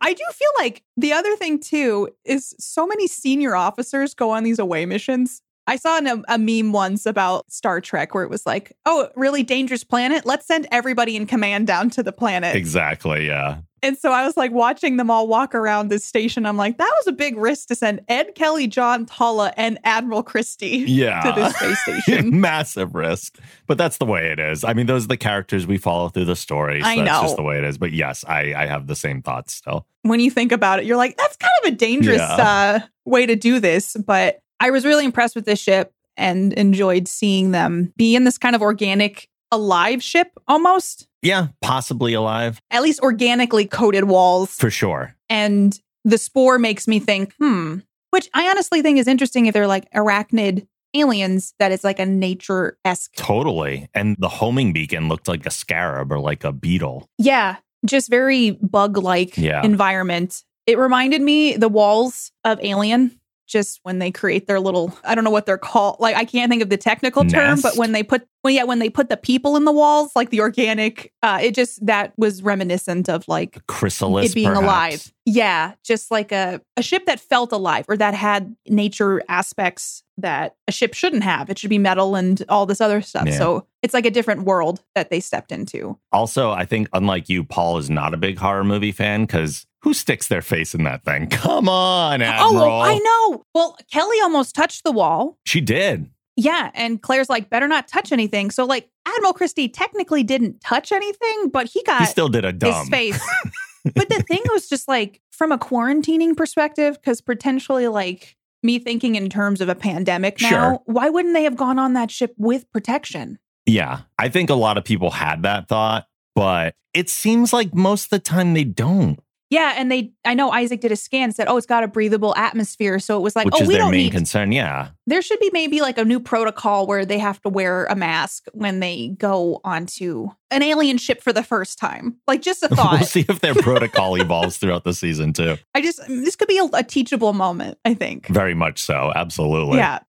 I do feel like the other thing too is so many senior officers go on these away missions. I saw an, a meme once about Star Trek where it was like, oh, really dangerous planet? Let's send everybody in command down to the planet. Exactly. Yeah. And so I was like watching them all walk around this station. I'm like, that was a big risk to send Ed Kelly, John Talla, and Admiral Christie Yeah. to this space station. Massive risk. But that's the way it is. I mean, those are the characters we follow through the story. So I that's know. just the way it is. But yes, I, I have the same thoughts still. when you think about it, you're like, that's kind of a dangerous uh, way to do this. But I was really impressed with this ship and enjoyed seeing them be in this kind of organic, alive ship almost, Yeah, possibly alive at least organically coated walls. for sure. And the spore makes me think, hmm, which I honestly think is interesting if they're like arachnid aliens, that it's like a nature esque. Totally. And the homing beacon looked like a scarab or like a beetle. Yeah, just very bug like Yeah. environment. It reminded me the walls of Alien. Just when they create their little, I don't know what they're called. Like I can't think of the technical term, but when they put, well, yeah, when they put the people in the walls, like the organic, uh, it just that was reminiscent of like A chrysalis. it being perhaps. alive. Yeah, just like a a ship that felt alive or that had nature aspects that a ship shouldn't have. It should be metal and all this other stuff. Yeah. So it's like a different world that they stepped into. Also, I think, unlike you, Paul is not a big horror movie fan because who sticks their face in that thing? Come on, oh, Admiral. Oh, I know. Well, Kelly almost touched the wall. She did. Yeah, and Claire's like, better not touch anything. So like Admiral Christie technically didn't touch anything, but he got He still did a his dumb. face. but the thing was just like from a quarantining perspective, because potentially like me thinking in terms of a pandemic now, Sure. why wouldn't they have gone on that ship with protection? Yeah. I think a lot of people had that thought, but it seems like most of the time they don't, Yeah, and they I know Isaac did a scan said, Oh, it's got a breathable atmosphere. So it was like, which oh, is we their don't main need concern. Yeah. there should be maybe like a new protocol where they have to wear a mask when they go onto an alien ship for the first time. Like just a thought. we'll see if their protocol evolves throughout the season, too. I just this could be a, a teachable moment, I think. Very much so. Absolutely. Yeah.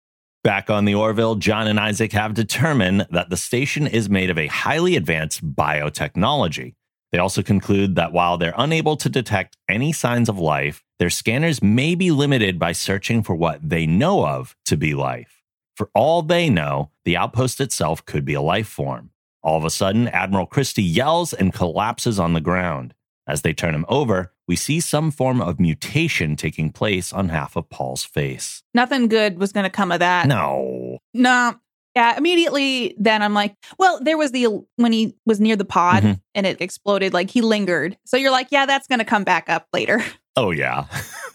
Back on the Orville, John and Isaac have determined that the station is made of a highly advanced biotechnology. They also conclude that while they're unable to detect any signs of life, their scanners may be limited by searching for what they know of to be life. For all they know, the outpost itself could be a life form. All of a sudden, Admiral Christie yells and collapses on the ground. As they turn him over, we see some form of mutation taking place on half of Paul's face. Nothing good was going to come of that. No. No. Yeah, immediately then I'm like, well, there was the when he was near the pod Mhm. and it exploded, like he lingered. So you're like, yeah, that's going to come back up later. Oh, yeah.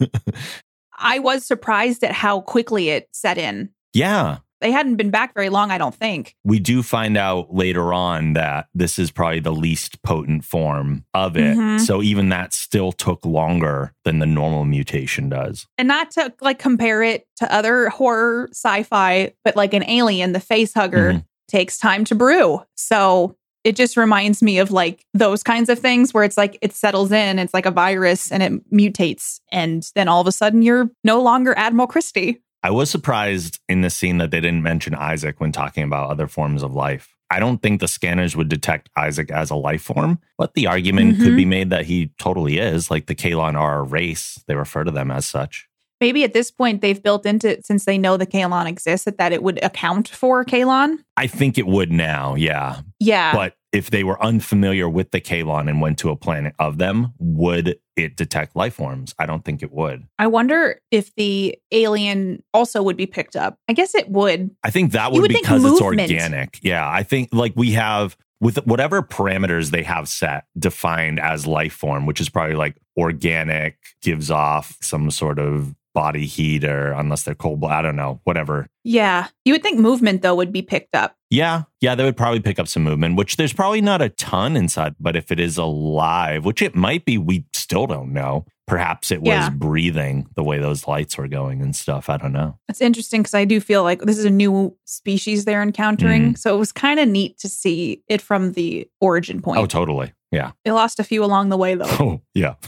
I was surprised at how quickly it set in. yeah. They hadn't been back very long, I don't think. We do find out later on that this is probably the least potent form of it. Mhm. So even that still took longer than the normal mutation does. And not to like compare it to other horror sci-fi, but like an alien, the face hugger Mhm. takes time to brew. So it just reminds me of like those kinds of things where it's like it settles in, it's like a virus and it mutates. And then all of a sudden you're no longer Admiral Christie. I was surprised in the scene that they didn't mention Isaac when talking about other forms of life. I don't think the scanners would detect Isaac as a life form, but the argument could Mhm. be made that he totally is. Like the Kaylon are a race, they refer to them as such. Maybe at this point they've built into it since they know the Kaylon exists that, that it would account for Kaylon. I think it would now, yeah. Yeah. But if they were unfamiliar with the Kaylon and went to a planet of them, would it detect life forms? I don't think it would. I wonder if the alien also would be picked up. I guess it would. I think that would, would because it's organic. Yeah, I think like we have with whatever parameters they have set defined as life form, which is probably like organic, gives off some sort of body heat or unless they're cold, blood, I don't know, whatever. Yeah. You would think movement though would be picked up. Yeah, yeah, they would probably pick up some movement, which there's probably not a ton inside, but if it is alive, which it might be, we still don't know. Perhaps it was Yeah. breathing the way those lights were going and stuff. I don't know. It's interesting because I do feel like this is a new species they're encountering. Mm-hmm. So it was kind of neat to see it from the origin point. Oh, totally. Yeah. They lost a few along the way though. Oh, yeah.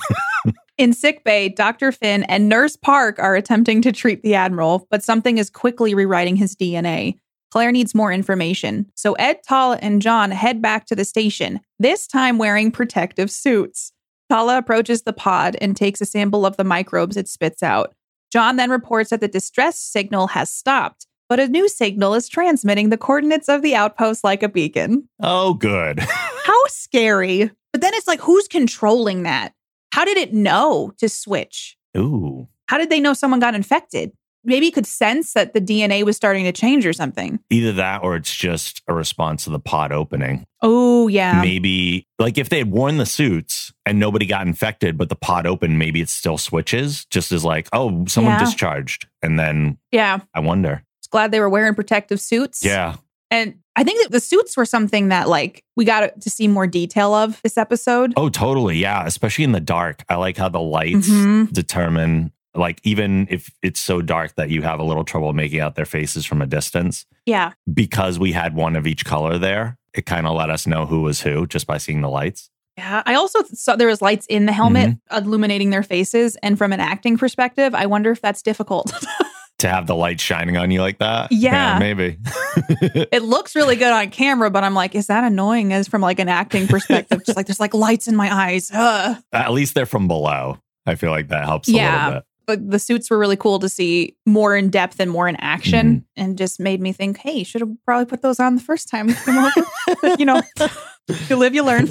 In sick bay, Dr. Finn and Nurse Park are attempting to treat the Admiral, but something is quickly rewriting his DNA. Claire needs more information. So Ed, Talla, and John head back to the station, this time wearing protective suits. Talla approaches the pod and takes a sample of the microbes it spits out. John then reports that the distress signal has stopped, but a new signal is transmitting the coordinates of the outpost like a beacon. Oh, good. How scary. But then it's like, who's controlling that? How did it know to switch? Ooh. How did they know someone got infected? Maybe it could sense that the DNA was starting to change or something. Either that or it's just a response to the pod opening. Oh, yeah. maybe like if they had worn the suits and nobody got infected, but the pod opened, maybe it still switches just as like, oh, someone Yeah. discharged. And then Yeah. I wonder. It's glad they were wearing protective suits. Yeah. And I think that the suits were something that, like, we got to see more detail of this episode. Oh, totally. Yeah. Especially in the dark. I like how the lights Mhm. determine, like, even if it's so dark that you have a little trouble making out their faces from a distance, Yeah. because we had one of each color there, it kind of let us know who was who just by seeing the lights. Yeah. I also saw there was lights in the helmet Mm-hmm. illuminating their faces. And from an acting perspective, I wonder if that's difficult. To have the light shining on you like that? Yeah. maybe. it looks really good on camera, but I'm like, is that annoying as from like an acting perspective? Just like there's like lights in my eyes. Ugh. At least they're from below. I feel like that helps a Yeah. little bit. But the suits were really cool to see more in depth and more in action, Mm-hmm. and just made me think, hey, should have probably put those on the first time we came over. You know, you live, you learn.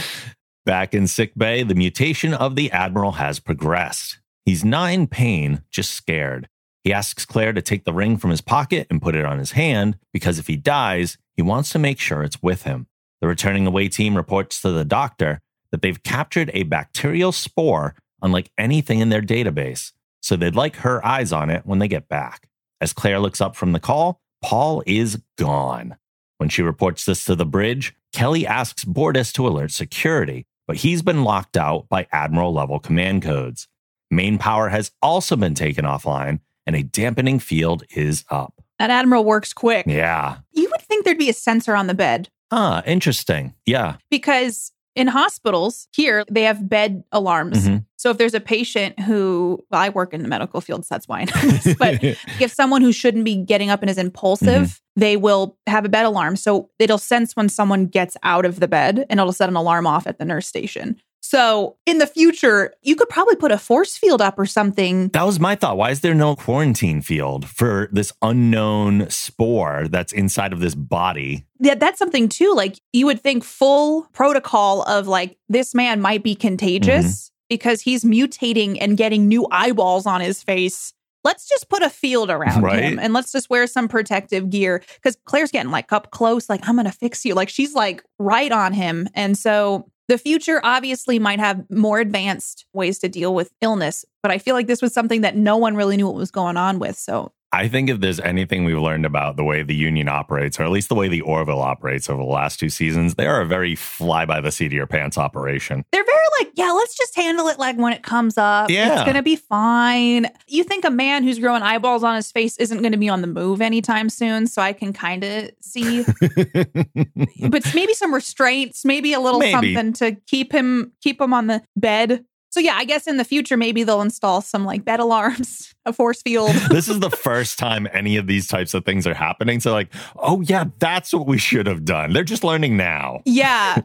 Back in sick bay, the mutation of the Admiral has progressed. He's not in pain, just scared. He asks Claire to take the ring from his pocket and put it on his hand because if he dies, he wants to make sure it's with him. The returning away team reports to the doctor that they've captured a bacterial spore unlike anything in their database, so they'd like her eyes on it when they get back. As Claire looks up from the call, Paul is gone. When she reports this to the bridge, Kelly asks Bortus to alert security, but he's been locked out by Admiral level command codes. Main power has also been taken offline, and a dampening field is up. That admiral works quick. Yeah. You would think there'd be a sensor on the bed Ah, interesting. Yeah. because in hospitals here they have bed alarms. Mhm. So if there's a patient who, well, I work in the medical field, so that's why I know this, but if someone who shouldn't be getting up and is impulsive, Mm-hmm. they will have a bed alarm. So it'll sense when someone gets out of the bed and it'll set an alarm off at the nurse station. So in the future, you could probably put a force field up or something. That was my thought. Why is there no quarantine field for this unknown spore that's inside of this body? Yeah, that's something too. Like you would think full protocol of like this man might be contagious mm-hmm. because he's mutating and getting new eyeballs on his face. Let's just put a field around Right. him and let's just wear some protective gear because Claire's getting like up close, like, I'm going to fix you. Like, she's like right on him. And so the future obviously might have more advanced ways to deal with illness, but I feel like this was something that no one really knew what was going on with. So I think if there's anything we've learned about the way the union operates, or at least the way the Orville operates over the last two seasons, they are a very fly by the seat of your pants operation. they're very like, yeah, let's just handle it like when it comes up. Yeah. It's going to be fine. You think a man who's growing eyeballs on his face isn't going to be on the move anytime soon. So I can kind of see, but maybe some restraints, maybe a little Maybe. something to keep him, keep him on the bed. So yeah, I guess in the future, maybe they'll install some like bed alarms, a force field. this is the first time any of these types of things are happening. So, like, oh, yeah, that's what we should have done. They're just learning now. yeah.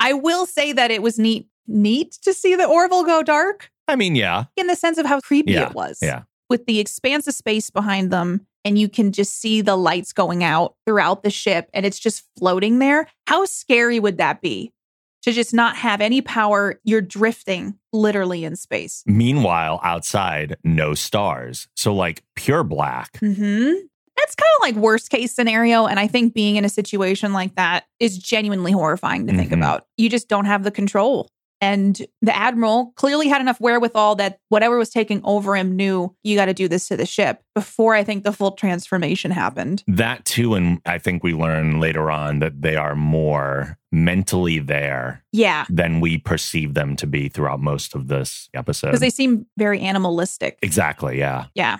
I will say that it was neat, neat to see the Orville go dark I mean, yeah. in the sense of how creepy Yeah, it was. yeah. With the expanse of space behind them, and you can just see the lights going out throughout the ship, and it's just floating there. How scary would that be? To just not have any power, you're drifting literally in space. Meanwhile, outside, no stars. So, like, pure black. hmm That's kind of like worst case scenario. And I think being in a situation like that is genuinely horrifying to think Mhm. about. You just don't have the control. And the admiral clearly had enough wherewithal that whatever was taking over him knew you got to do this to the ship before I think the full transformation happened. That too, and I think we learn later on that they are more mentally there Yeah, than we perceive them to be throughout most of this episode. because they seem very animalistic. exactly, yeah. Yeah.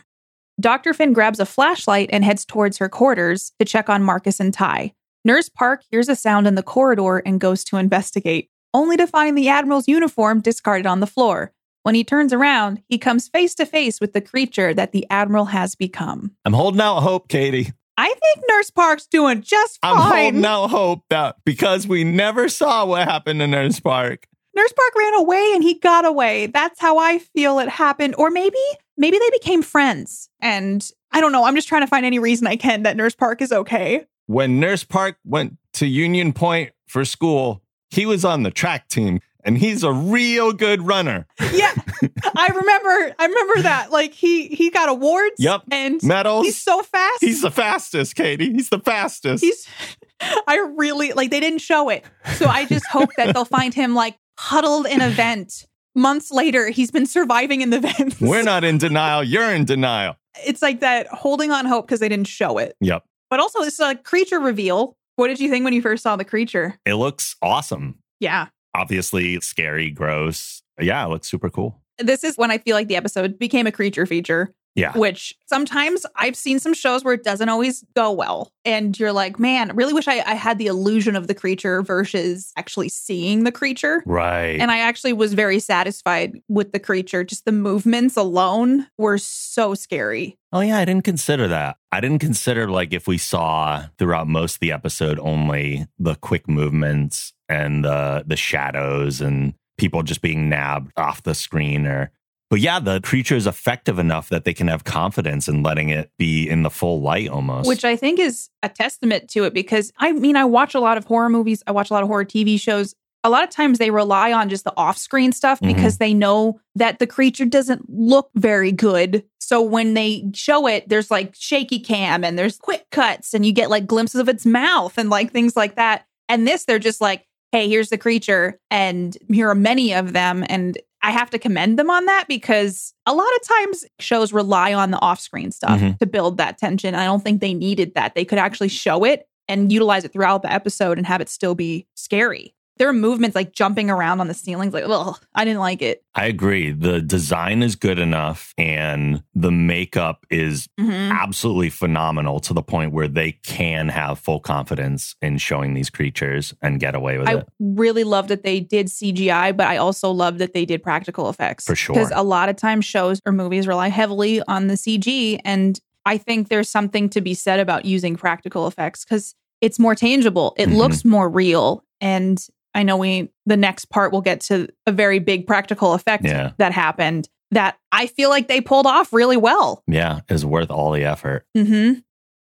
Dr. Finn grabs a flashlight and heads towards her quarters to check on Marcus and Ty. Nurse Park hears a sound in the corridor and goes to investigate, only to find the Admiral's uniform discarded on the floor. When he turns around, he comes face to face with the creature that the Admiral has become. I'm holding out hope, Katie. I think Nurse Park's doing just fine. I'm holding out hope that because we never saw what happened in Nurse Park. Nurse Park ran away and he got away. That's how I feel it happened. Or maybe, maybe they became friends. And I don't know. I'm just trying to find any reason I can that Nurse Park is okay. When Nurse Park went to Union Point for school, he was on the track team and he's a real good runner. Yeah, I remember. I remember that. Like he he got awards. Yep. and Medals. he's so fast. He's the fastest, Katie. He's the fastest. he's. I really like. They didn't show it, so I just hope that they'll find him like huddled in a vent. Months later, he's been surviving in the vents. We're not in denial. You're in denial. It's like that holding on hope because they didn't show it. Yep. But also, it's a creature reveal. What did you think when you first saw the creature? It looks awesome. Yeah. Obviously, scary, gross. Yeah, it looks super cool. This is when I feel like the episode became a creature feature. Yeah. which sometimes I've seen some shows where it doesn't always go well. And you're like, man, really wish I, I had the illusion of the creature versus actually seeing the creature. Right. And I actually was very satisfied with the creature. Just the movements alone were so scary. Oh yeah, I didn't consider that. I didn't consider like if we saw throughout most of the episode only the quick movements and the the shadows and people just being nabbed off the screen or but yeah, the creature is effective enough that they can have confidence in letting it be in the full light almost. Which I think is a testament to it because I mean, I watch a lot of horror movies, I watch a lot of horror TV shows. A lot of times they rely on just the off screen stuff Mhm. because they know that the creature doesn't look very good. So when they show it, there's like shaky cam and there's quick cuts and you get like glimpses of its mouth and like things like that. And this, they're just like, hey, here's the creature and here are many of them. And I have to commend them on that because a lot of times shows rely on the off screen stuff Mhm. to build that tension. I don't think they needed that. They could actually show it and utilize it throughout the episode and have it still be scary. There are movements like jumping around on the ceilings, like, well, I didn't like it. I agree. The design is good enough and the makeup is Mhm. absolutely phenomenal to the point where they can have full confidence in showing these creatures and get away with I it. I really love that they did CGI, but I also love that they did practical effects. For sure. Because a lot of times shows or movies rely heavily on the CG. And I think there's something to be said about using practical effects because it's more tangible. It Mhm. looks more real. And I know we the next part we'll get to a very big practical effect Yeah. that happened that I feel like they pulled off really well. Yeah, it was worth all the effort. Mm-hmm.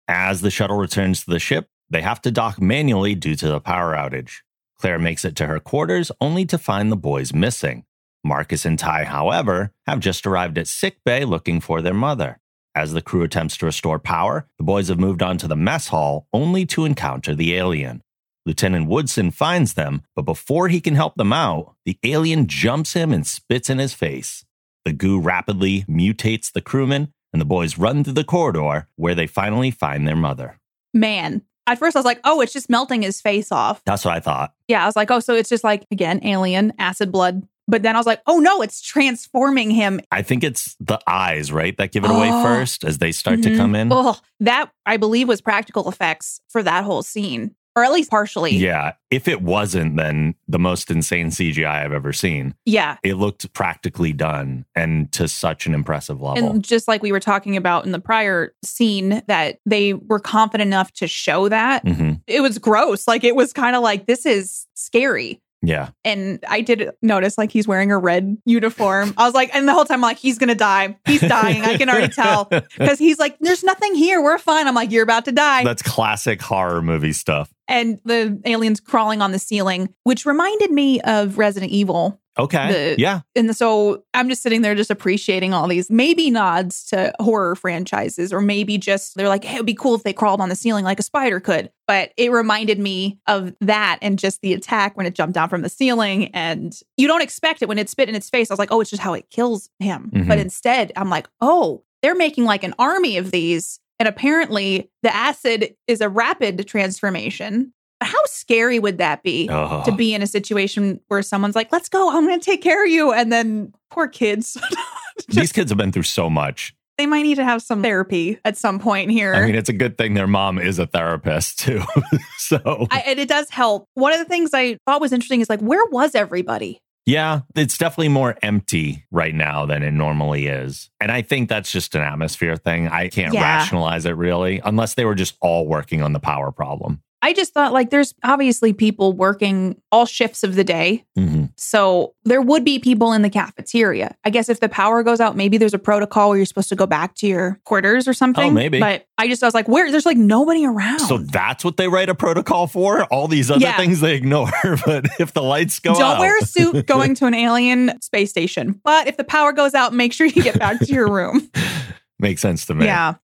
As the shuttle returns to the ship, they have to dock manually due to the power outage. Claire makes it to her quarters only to find the boys missing. Marcus and Ty, however, have just arrived at sick bay looking for their mother. As the crew attempts to restore power, the boys have moved on to the mess hall only to encounter the alien. Lieutenant Woodson finds them, but before he can help them out, the alien jumps him and spits in his face. The goo rapidly mutates the crewmen, and the boys run through the corridor where they finally find their mother. Man, at first I was like, oh, it's just melting his face off. That's what I thought. Yeah, I was like, oh, so it's just like again, alien, acid blood. But then I was like, oh no, it's transforming him. I think it's the eyes, right, that give it away Oh. first as they start to Mhm. come in. Oh, that I believe was practical effects for that whole scene, or at least partially. Yeah. If it wasn't, then the most insane CGI I've ever seen. Yeah. It looked practically done and to such an impressive level. And just like we were talking about in the prior scene, that they were confident enough to show that. hmm It was gross. Like it was kind of like, this is scary. Yeah. And I did notice like he's wearing a red uniform. I was like, and the whole time I'm like, he's gonna die. He's dying. I can already tell. Because he's like, there's nothing here. We're fine. I'm like, you're about to die. That's classic horror movie stuff. And the aliens crawling on the ceiling, which reminded me of Resident Evil. Okay. The- yeah. And so I'm just sitting there just appreciating all these maybe nods to horror franchises, or maybe just they're like, hey, it'd be cool if they crawled on the ceiling like a spider could. But it reminded me of that and just the attack when it jumped down from the ceiling. And you don't expect it when it spit in its face. I was like, oh, it's just how it kills him. Mhm. But instead, I'm like, oh, they're making like an army of these. And apparently, the acid is a rapid transformation. How scary would that be? Oh. to uh-huh. be in a situation where someone's like, let's go, I'm going to take care of you. And then poor kids, These kids have been through so much. they might need to have some therapy at some point here. I mean, it's a good thing their mom is a therapist too. so, I, and it does help. One of the things I thought was interesting is like, where was everybody? Yeah, it's definitely more empty right now than it normally is. And I think that's just an atmosphere thing. I can't Yeah. rationalize it really, unless they were just all working on the power problem. I just thought like there's obviously people working all shifts of the day. hmm So there would be people in the cafeteria. I guess if the power goes out, maybe there's a protocol where you're supposed to go back to your quarters or something. Oh, maybe. But I just I was like, where there's like nobody around. So that's what they write a protocol for? All these other Yeah. things they ignore. but if the lights go out, Don't wear a suit going to an alien space station. But if the power goes out, make sure you get back to your room. makes sense to me. Yeah.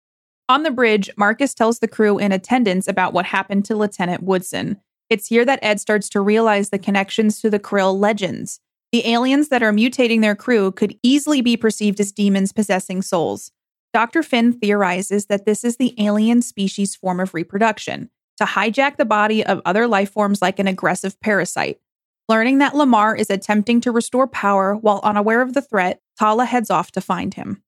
On the bridge, Marcus tells the crew in attendance about what happened to Lieutenant Woodson. It's here that Ed starts to realize the connections to the Krill legends. The aliens that are mutating their crew could easily be perceived as demons possessing souls. Dr. Finn theorizes that this is the alien species' form of reproduction to hijack the body of other life forms like an aggressive parasite. Learning that Lamar is attempting to restore power while unaware of the threat, Talla heads off to find him.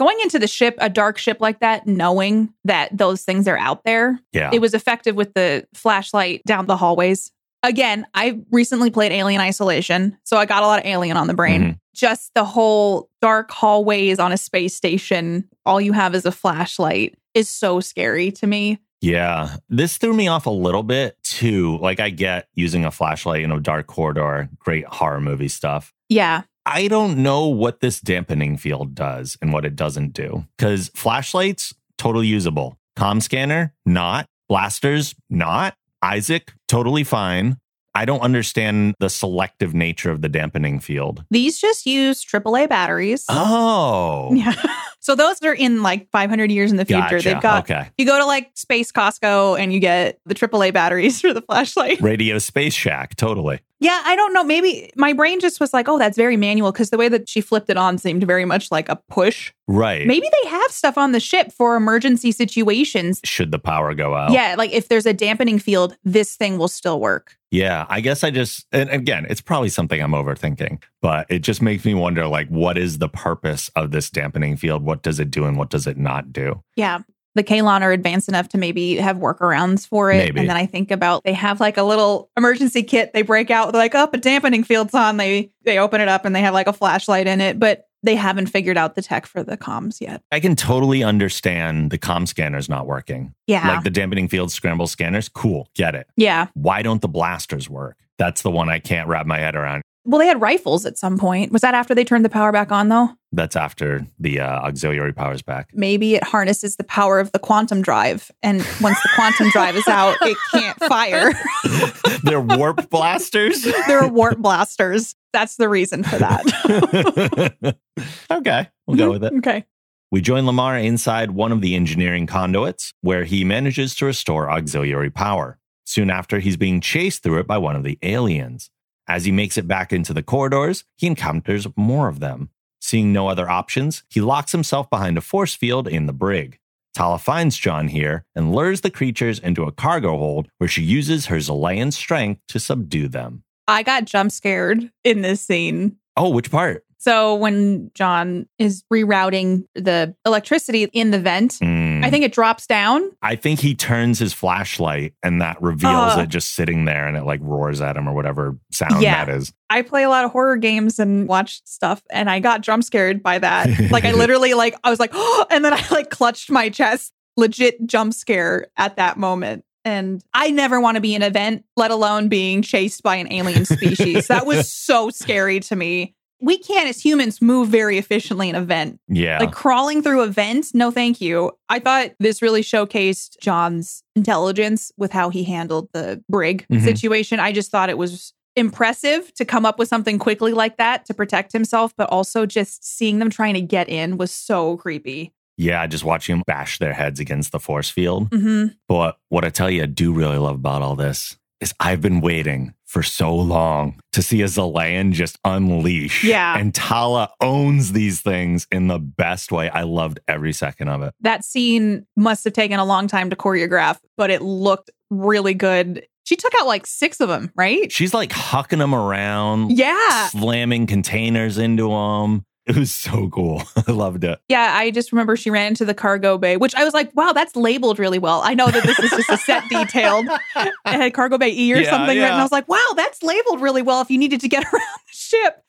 Going into the ship, a dark ship like that, knowing that those things are out there, Yeah. it was effective with the flashlight down the hallways. Again, I recently played Alien Isolation, so I got a lot of Alien on the brain. Mhm. Just the whole dark hallways on a space station, all you have is a flashlight, is so scary to me. Yeah, this threw me off a little bit too. Like, I get using a flashlight in a dark corridor, great horror movie stuff. Yeah. I don't know what this dampening field does and what it doesn't do because flashlights, totally usable. Com scanner, not. Blasters, not. Isaac, totally fine. I don't understand the selective nature of the dampening field. These just use AAA batteries. Oh, Yeah. so those are in like 500 years in the future. gotcha. They've got okay. You go to like Space Costco and you get the AAA batteries for the flashlight. Radio Space Shack, totally. Yeah, I don't know. Maybe my brain just was like, oh, that's very manual because the way that she flipped it on seemed very much like a push. Right. Maybe they have stuff on the ship for emergency situations. Should the power go out? Yeah, like if there's a dampening field, this thing will still work. Yeah, I guess I just and again, it's probably something I'm overthinking, but it just makes me wonder like what is the purpose of this dampening field? What does it do and what does it not do? Yeah. The Kaylon are advanced enough to maybe have workarounds for it. Maybe. And then I think about they have like a little emergency kit they break out. They're like, oh, a dampening field's on. They they open it up and they have like a flashlight in it. But they haven't figured out the tech for the comms yet. I can totally understand the comm scanners not working. Yeah. Like the dampening field scramble scanners, cool, get it. yeah. Why don't the blasters work? That's the one I can't wrap my head around. Well, they had rifles at some point. Was that after they turned the power back on, though? That's after the uh, auxiliary powers back. Maybe it harnesses the power of the quantum drive. And once the quantum drive is out, it can't fire. They're warp blasters. They're warp blasters. That's the reason for that. okay, we'll go with it. Okay. We join Lamar inside one of the engineering conduits where he manages to restore auxiliary power. Soon after, he's being chased through it by one of the aliens. As he makes it back into the corridors, he encounters more of them. Seeing no other options, he locks himself behind a force field in the brig. Talla finds John here and lures the creatures into a cargo hold where she uses her Xelayan strength to subdue them. I got jump scared in this scene. Oh, which part? So when John is rerouting the electricity in the vent, hmm. I think it drops down. I think he turns his flashlight and that reveals Uh. it just sitting there and it like roars at him or whatever sound Yeah. that is. I play a lot of horror games and watch stuff, and I got jump scared by that. like I literally like I was like, oh, and then I like clutched my chest, legit jump scare at that moment. And I never want to be in an event, let alone being chased by an alien species. that was so scary to me. We can't, as humans, move very efficiently in a vent. Yeah. Like crawling through a vent, no thank you. I thought this really showcased John's intelligence with how he handled the brig Mhm. situation. I just thought it was impressive to come up with something quickly like that to protect himself, but also just seeing them trying to get in was so creepy. yeah, just watching them bash their heads against the force field. hmm But what I tell you, I do really love about all this is I've been waiting for so long to see a Xelayan just unleash. Yeah. And Talla owns these things in the best way. I loved every second of it. That scene must have taken a long time to choreograph, but it looked really good. She took out like six of them, right? She's like hucking them around, Yeah. slamming containers into them. It was so cool. I loved it. Yeah, I just remember she ran into the cargo bay, which I was like, wow, that's labeled really well. I know that this is just a set detailed. It had cargo bay E or Yeah, something written. I was like, wow, that's labeled really well if you needed to get around the ship.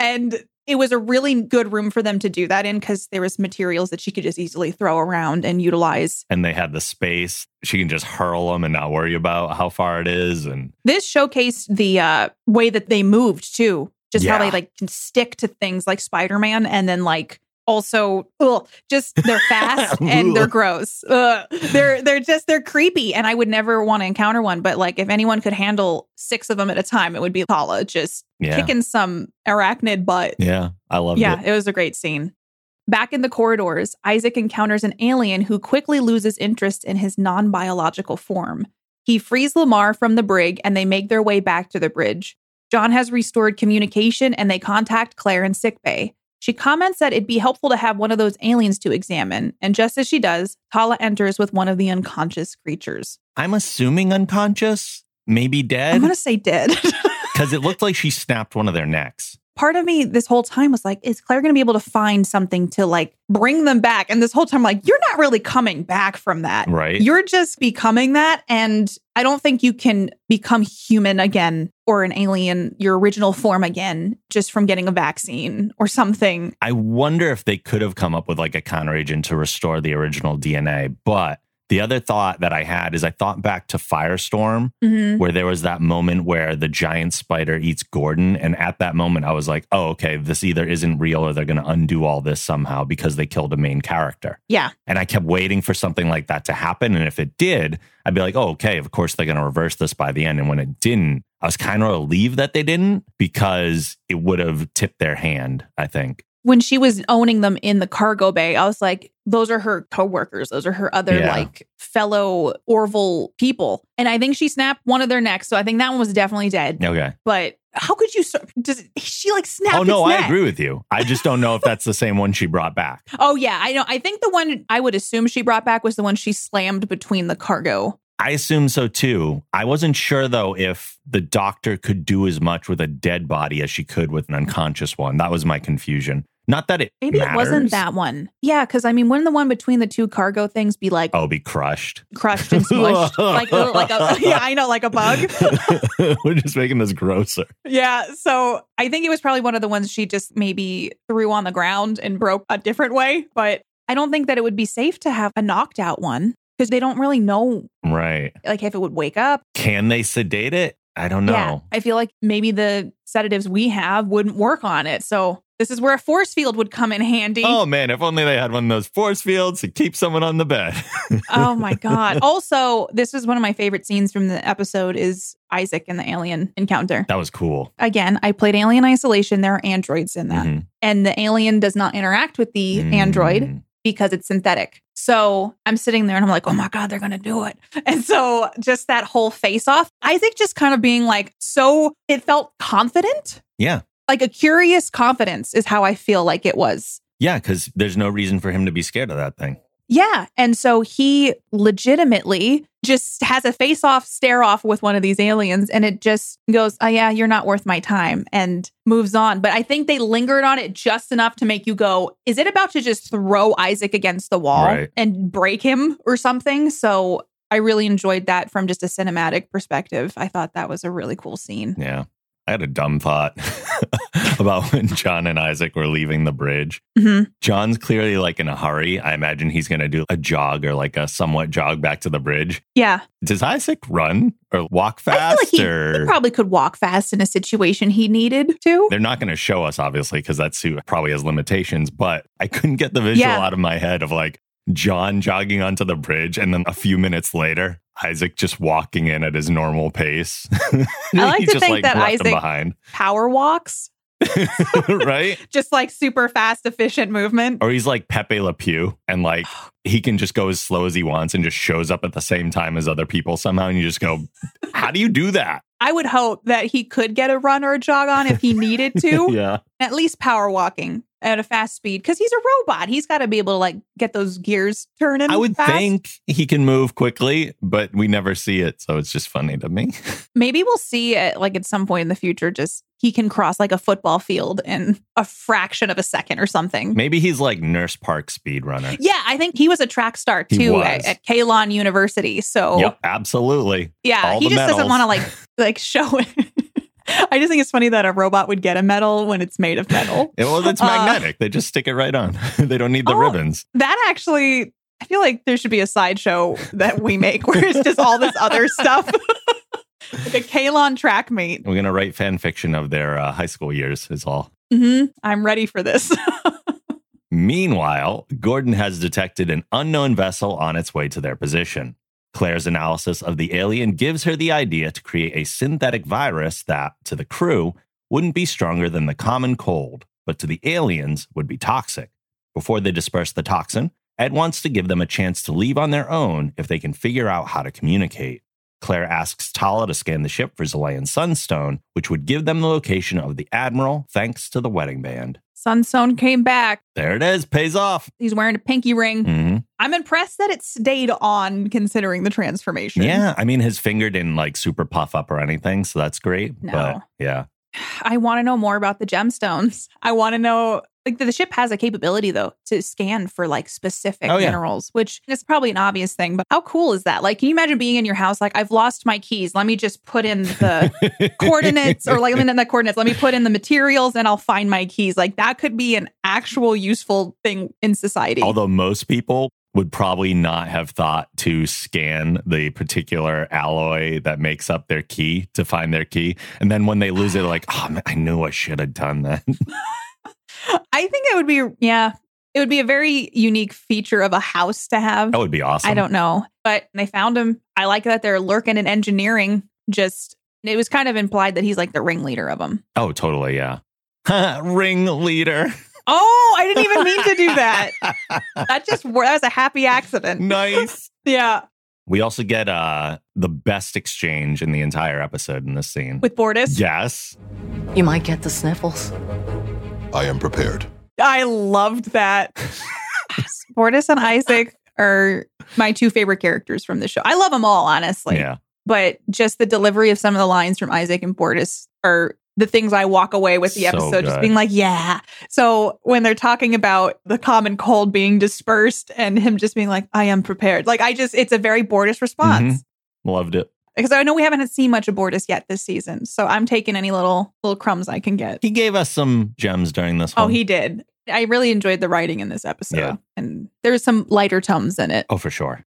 And it was a really good room for them to do that in because there was materials that she could just easily throw around and utilize. And they had the space. She can just hurl them and not worry about how far it is. And This showcased the uh, way that they moved too, just how Yeah. they like can stick to things like Spider-Man and then like also ugh, just they're fast and they're gross. Ugh. They're they're just they're creepy and I would never want to encounter one, but like if anyone could handle 6 of them at a time, it would be Talla just yeah. kicking some arachnid butt. Yeah. I loved Yeah, it. it was a great scene. Back in the corridors, Isaac encounters an alien who quickly loses interest in his non biological form. He frees Lamar from the brig and they make their way back to the bridge. John has restored communication and they contact Claire in sickbay. She comments that it'd be helpful to have one of those aliens to examine, and just as she does, Talla enters with one of the unconscious creatures. I'm assuming unconscious, maybe dead. I'm going to say dead. because it looked like she snapped one of their necks. Part of me this whole time was like, is Claire going to be able to find something to like bring them back? And this whole time, like, you're not really coming back from that. Right. You're just becoming that. And I don't think you can become human again or an alien, your original form again, just from getting a vaccine or something. I wonder if they could have come up with like a counteragent to restore the original DNA. But the other thought that I had is I thought back to Firestorm, Mhm. where there was that moment where the giant spider eats Gordon. And at that moment, I was like, oh, okay, this either isn't real or they're going to undo all this somehow because they killed a main character. Yeah. And I kept waiting for something like that to happen. And if it did, I'd be like, oh, okay, of course they're going to reverse this by the end. And when it didn't, I was kind of relieved that they didn't because it would have tipped their hand, I think. When she was owning them in the cargo bay, I was like, those are her coworkers. Those are her other Yeah. like fellow Orville people. And I think she snapped one of their necks. So I think that one was definitely dead. Okay. But how could you? Does she like snap? Oh, no, I agree with you. I just don't know if that's the same one she brought back. Oh yeah, I know. I think the one I would assume she brought back was the one she slammed between the cargo. I assume so too. I wasn't sure though if the doctor could do as much with a dead body as she could with an unconscious one. That was my confusion. Not that it Maybe it wasn't that one. Yeah, because I mean, wouldn't the one between the two cargo things be like Oh, be crushed. crushed and smushed, like like a yeah, I know, like a bug. We're just making this grosser. Yeah. So I think it was probably one of the ones she just maybe threw on the ground and broke a different way. But I don't think that it would be safe to have a knocked out one because they don't really know Right. like if it would wake up. Can they sedate it? I don't know. Yeah. I feel like maybe the sedatives we have wouldn't work on it. So this is where a force field would come in handy. Oh man, if only they had one of those force fields to keep someone on the bed. Oh my god. Also, this is one of my favorite scenes from the episode is Isaac and the alien encounter. that was cool. Again, I played Alien Isolation. There are androids in that. Mhm. And the alien does not interact with the android Mm. because it's synthetic. So I'm sitting there and I'm like, oh my God, they're going to do it. And so just that whole face off, Isaac just kind of being like, so it felt confident. Yeah. Like a curious confidence is how I feel like it was. Yeah, because there's no reason for him to be scared of that thing. Yeah. And so he legitimately just has a face off stare off with one of these aliens and it just goes, oh, yeah, you're not worth my time and moves on. But I think they lingered on it just enough to make you go, is it about to just throw Isaac against the wall Right. and break him or something? So I really enjoyed that from just a cinematic perspective. I thought that was a really cool scene. Yeah. I had a dumb thought about when John and Isaac were leaving the bridge. Mhm. John's clearly like in a hurry. I imagine he's going to do a jog or like a somewhat jog back to the bridge. Yeah. Does Isaac run or walk fast? like he, or he probably could walk fast in a situation he needed to. they're not going to show us, obviously, because that suit probably has limitations. But I couldn't get the visual Yeah. out of my head of like John jogging onto the bridge, and then a few minutes later, Isaac just walking in at his normal pace. I like to just, think that left Isaac- behind, Power walks, right? just like super fast, efficient movement. Or he's like Pepe Le Pew, and like he can just go as slow as he wants and just shows up at the same time as other people somehow. And you just go, How do you do that? I would hope that he could get a run or a jog on if he needed to, yeah. at least power walking at a fast speed because he's a robot. He's got to be able to like get those gears turning. I would fast. think he can move quickly, but we never see it. So it's just funny to me. maybe we'll see it like at some point in the future. Just he can cross like a football field in a fraction of a second or something. Maybe he's like Nurse Park speed runner. Yeah, I think he was a track star too at, at Kaylon University. So Yep, absolutely. yeah, All he just doesn't want to like like show it. I just think it's funny that a robot would get a medal when it's made of metal. Yeah, well, it's Uh, magnetic. they just stick it right on. they don't need the Oh. ribbons. That actually, I feel like there should be a sideshow that we make where it's just all this other stuff. like a Kaylon track meet. We're gonna write fan fiction of their uh, high school years. Is all. hmm I'm ready for this. Meanwhile, Gordon has detected an unknown vessel on its way to their position. Claire's analysis of the alien gives her the idea to create a synthetic virus that, to the crew, wouldn't be stronger than the common cold, but to the aliens would be toxic. Before they disperse the toxin, Ed wants to give them a chance to leave on their own if they can figure out how to communicate. Claire asks Talla to scan the ship for Xelayan Sunstone, which would give them the location of the Admiral thanks to the wedding band. Sunstone came back. There it is, pays off. He's wearing a pinky ring. hmm I'm impressed that it stayed on considering the transformation. Yeah, I mean, his finger didn't like super puff up or anything, so that's great. No. But yeah, I want to know more about the gemstones. I want to know like the ship has a capability though to scan for like specific Oh, yeah. minerals, which is probably an obvious thing, but how cool is that? Like, can you imagine being in your house like I've lost my keys. Let me just put in the coordinates or like not in the coordinates. Let me put in the materials and I'll find my keys. Like that could be an actual useful thing in society. Although most people would probably not have thought to scan the particular alloy that makes up their key to find their key. And then when they lose it, like, oh, man, I knew I should have done that. I think it would be yeah, it would be a very unique feature of a house to have. that would be awesome. I don't know, but they found him. I like that they're lurking in engineering. Just it was kind of implied that he's like the ringleader of them. Oh, totally. Yeah. Ring leader. Oh, I didn't even mean to do that. That just that was a happy accident. nice. Yeah, We also get uh the best exchange in the entire episode in this scene. with Bortus. yes. You might get the sniffles. I am prepared. I loved that. Bortus and Isaac are my two favorite characters from the show. I love them all, honestly. yeah. but just the delivery of some of the lines from Isaac and Bortus are the things I walk away with the So episode, just being like, yeah. So when they're talking about the common cold being dispersed and him just being like, I am prepared, like I just, it's a very Bortus mm-hmm. response. Loved it. Because I know we haven't seen much of Bortus yet this season. So I'm taking any little little crumbs I can get. He gave us some gems during this Oh, one. he did. I really enjoyed the writing in this episode. Yeah. And there's some lighter tones in it. Oh, for sure.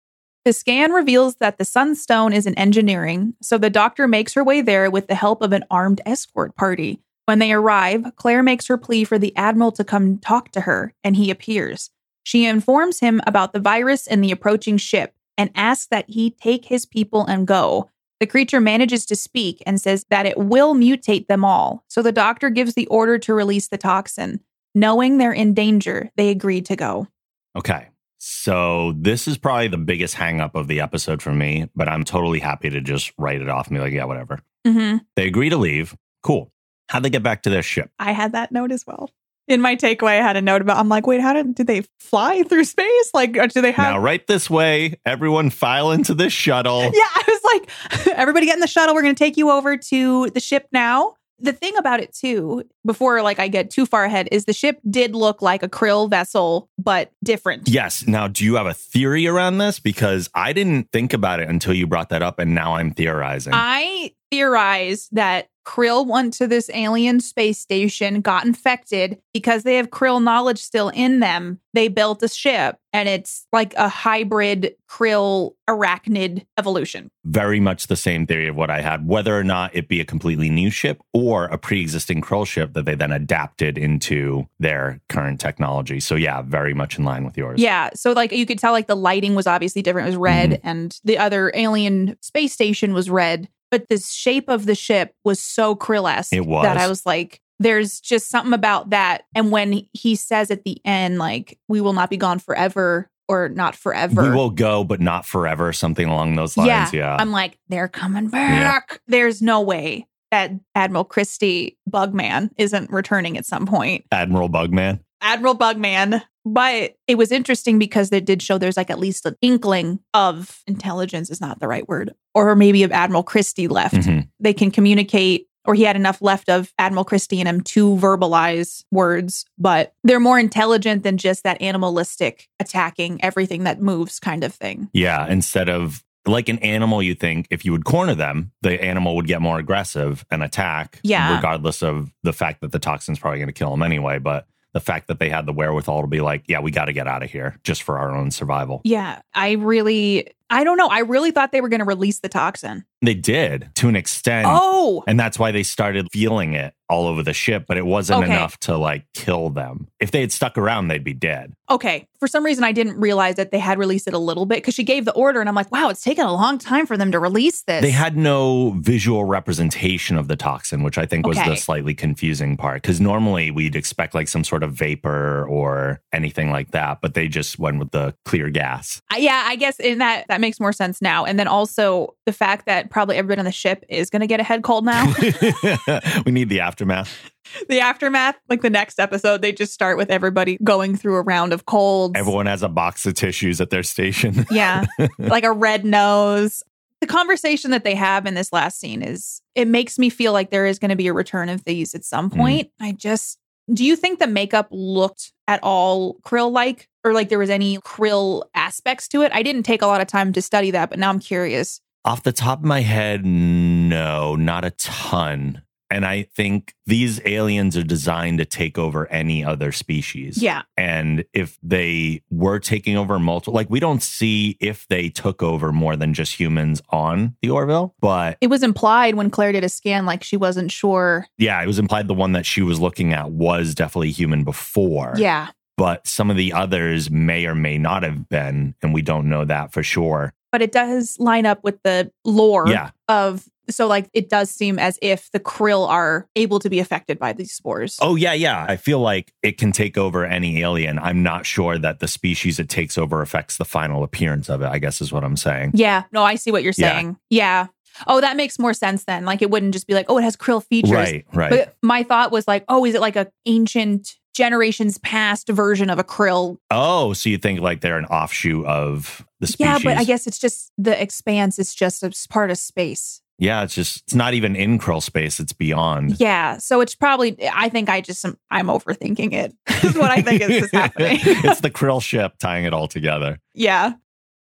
The scan reveals that the Sunstone is in engineering, so the doctor makes her way there with the help of an armed escort party. When they arrive, Claire makes her plea for the Admiral to come talk to her, and he appears. She informs him about the virus and the approaching ship and asks that he take his people and go. The creature manages to speak and says that it will mutate them all, so the doctor gives the order to release the toxin. Knowing they're in danger, they agree to go. Okay. So this is probably the biggest hang up of the episode for me, but I'm totally happy to just write it off and be like, yeah, whatever. Mm-hmm. They agree to leave. Cool. How'd they get back to their ship? I had that note as well. In my takeaway, I had a note about. I'm like, wait, how did did they fly through space? Like, or do they have? now, right this way. Everyone file into this shuttle. Yeah, I was like, everybody get in the shuttle. We're going to take you over to the ship now. The thing about it too, before like I get too far ahead, is the ship did look like a krill vessel, but different. Yes. Now, do you have a theory around this? Because I didn't think about it until you brought that up, and now I'm theorizing. I theorize that Krill went to this alien space station, got infected because they have Krill knowledge still in them. They built a ship and it's like a hybrid Krill arachnid evolution. Very much the same theory of what I had, whether or not it be a completely new ship or a pre existing Krill ship that they then adapted into their current technology. So, yeah, very much in line with yours. Yeah. So, like, you could tell, like, the lighting was obviously different. It was red, Mm-hmm. and the other alien space station was red. But the shape of the ship was so Krill esque It was. that I was like, there's just something about that. And when he says at the end, like, we will not be gone forever or not forever. We will go, but not forever, something along those lines. Yeah. I'm like, they're coming back. There's no way that Admiral Christie Bugman isn't returning at some point. Admiral Bugman. Admiral Bugman. But it was interesting because they did show there's like at least an inkling of intelligence is not the right word, or maybe of Admiral Christie left. Mhm. They can communicate, or he had enough left of Admiral Christie in him to verbalize words, but they're more intelligent than just that animalistic attacking everything that moves kind of thing. Yeah. Instead of like an animal, you think if you would corner them, the animal would get more aggressive and attack. Yeah. Regardless of the fact that the toxin's probably going to kill them anyway. But the fact that they had the wherewithal to be like, yeah, we got to get out of here just for our own survival. Yeah, I really, I don't know. I really thought they were going to release the toxin. They did to an extent. oh, And that's why they started feeling it all over the ship, but it wasn't Okay. enough to like kill them. If they had stuck around, they'd be dead. okay. For some reason, I didn't realize that they had released it a little bit because she gave the order, and I'm like, wow, it's taken a long time for them to release this. They had no visual representation of the toxin, which I think was Okay. the slightly confusing part. Because normally we'd expect like some sort of vapor or anything like that, but they just went with the clear gas. I- yeah, I guess in that that makes more sense now. And then also the fact that probably everybody on the ship is going to get a head cold now. we need the aftermath. the aftermath, like the next episode, they just start with everybody going through a round of colds. Everyone has a box of tissues at their station. Yeah. like a red nose. The conversation that they have in this last scene is it makes me feel like there is going to be a return of these at some mm. point. I just do you think the makeup looked at all krill like or like there was any krill aspects to it? I didn't take a lot of time to study that, but now I'm curious. Off the top of my head, no, not a ton. And I think these aliens are designed to take over any other species. Yeah. And if they were taking over multiple, like we don't see if they took over more than just humans on the Orville, but It was implied when Claire did a scan like she wasn't sure. yeah, it was implied the one that she was looking at was definitely human before. Yeah. But some of the others may or may not have been, and we don't know that for sure. But it does line up with the lore Yeah. of so like it does seem as if the krill are able to be affected by these spores. Oh, yeah, yeah. I feel like it can take over any alien. I'm not sure that the species it takes over affects the final appearance of it, I guess is what I'm saying. Yeah. No, I see what you're Yeah. saying. Yeah. Oh, that makes more sense then. Like it wouldn't just be like, oh, it has krill features. Right, right. But my thought was like, oh, is it like a ancient generations past version of a krill? oh, so you think like they're an offshoot of the species? Yeah, but I guess it's just the expanse is just a part of space. Yeah, it's just it's not even in krill space; it's beyond. Yeah. So it's probably, I think I just, am, I'm overthinking it, is what I think is happening. it's the krill ship tying it all together. yeah.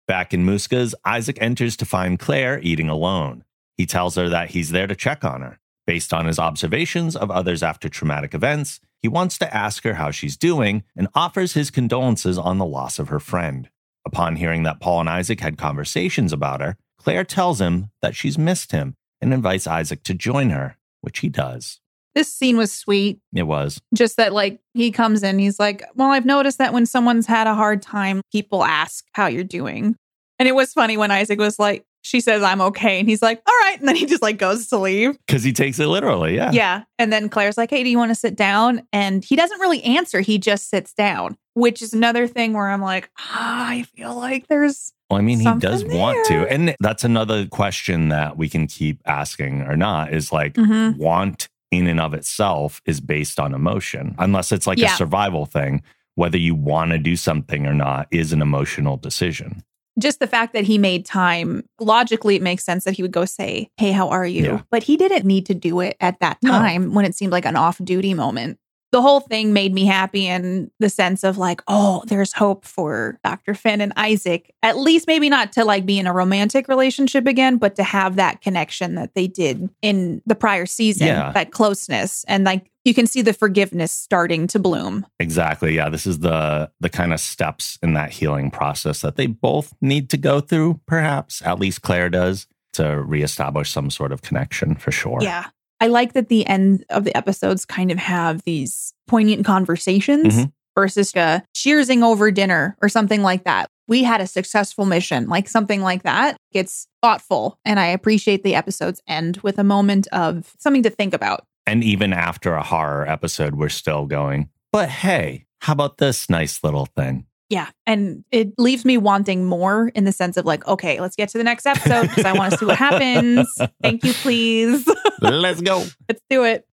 Back in Muska's, Isaac enters to find Claire eating alone. He tells her that he's there to check on her. Based on his observations of others after traumatic events, he wants to ask her how she's doing and offers his condolences on the loss of her friend. Upon hearing that Paul and Isaac had conversations about her, Claire tells him that she's missed him and invites Isaac to join her, which he does. This scene was sweet. It was. Just that, like, he comes in, he's like, Well, I've noticed that when someone's had a hard time, people ask how you're doing. And it was funny when Isaac was like, She says, I'm okay. And he's like, All right. And then he just like goes to leave. Because he takes it literally, yeah. Yeah. And then Claire's like, Hey, do you want to sit down? And he doesn't really answer. He just sits down, which is another thing where I'm like, ah, I feel like there's Well, I mean, he does want to. And that's another question that we can keep asking or not is like, Mhm. want in and of itself is based on emotion, unless it's like Yeah. a survival thing. Whether you want to do something or not is an emotional decision. Just the fact that he made time logically it makes sense that he would go say hey how are you Yeah. but he didn't need to do it at that No. time when it seemed like an off duty moment the whole thing made me happy in the sense of like oh there's hope for dr finn and isaac at least maybe not to like be in a romantic relationship again but to have that connection that they did in the prior season Yeah. that closeness and like you can see the forgiveness starting to bloom Exactly. Yeah. This is the the kind of steps in that healing process that they both need to go through, perhaps. At least Claire does to reestablish some sort of connection for sure. Yeah. I like that the end of the episodes kind of have these poignant conversations Mhm. versus uh, cheersing over dinner or something like that. We had a successful mission, like something like that. It's thoughtful. And I appreciate the episodes end with a moment of something to think about. And even after a horror episode, we're still going, but hey, how about this nice little thing? Yeah. And it leaves me wanting more in the sense of like, okay, let's get to the next episode because I want to see what happens. Thank you, please. Let's go. let's do it.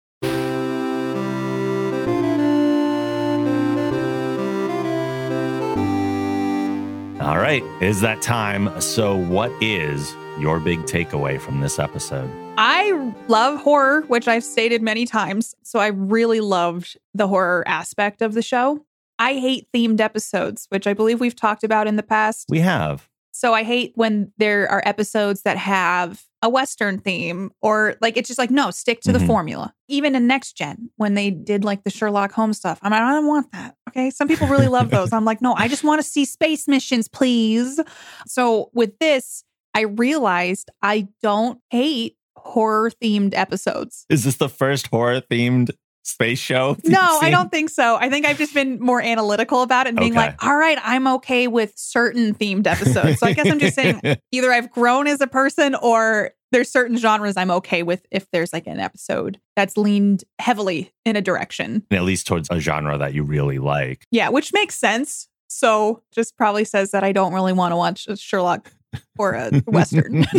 All right. Is that time? So, what is your big takeaway from this episode? I love horror, which I've stated many times. So I really loved the horror aspect of the show. I hate themed episodes, which I believe we've talked about in the past. We have. So I hate when there are episodes that have a Western theme or like it's just like, no, stick to the Mhm. formula. Even in Next Gen, when they did like the Sherlock Holmes stuff, I'm like, I don't want that. Okay. Some people really love those. I'm like, no, I just want to see space missions, please. So with this, I realized I don't hate horror themed episodes. Is this the first horror themed space show? No, I don't think so. I think I've just been more analytical about it and being Okay. like, all right, I'm okay with certain themed episodes. So I guess I'm just saying either I've grown as a person or there's certain genres I'm okay with if there's like an episode that's leaned heavily in a direction. at least towards a genre that you really like. Yeah, which makes sense. So just probably says that I don't really want to watch a Sherlock or a Western.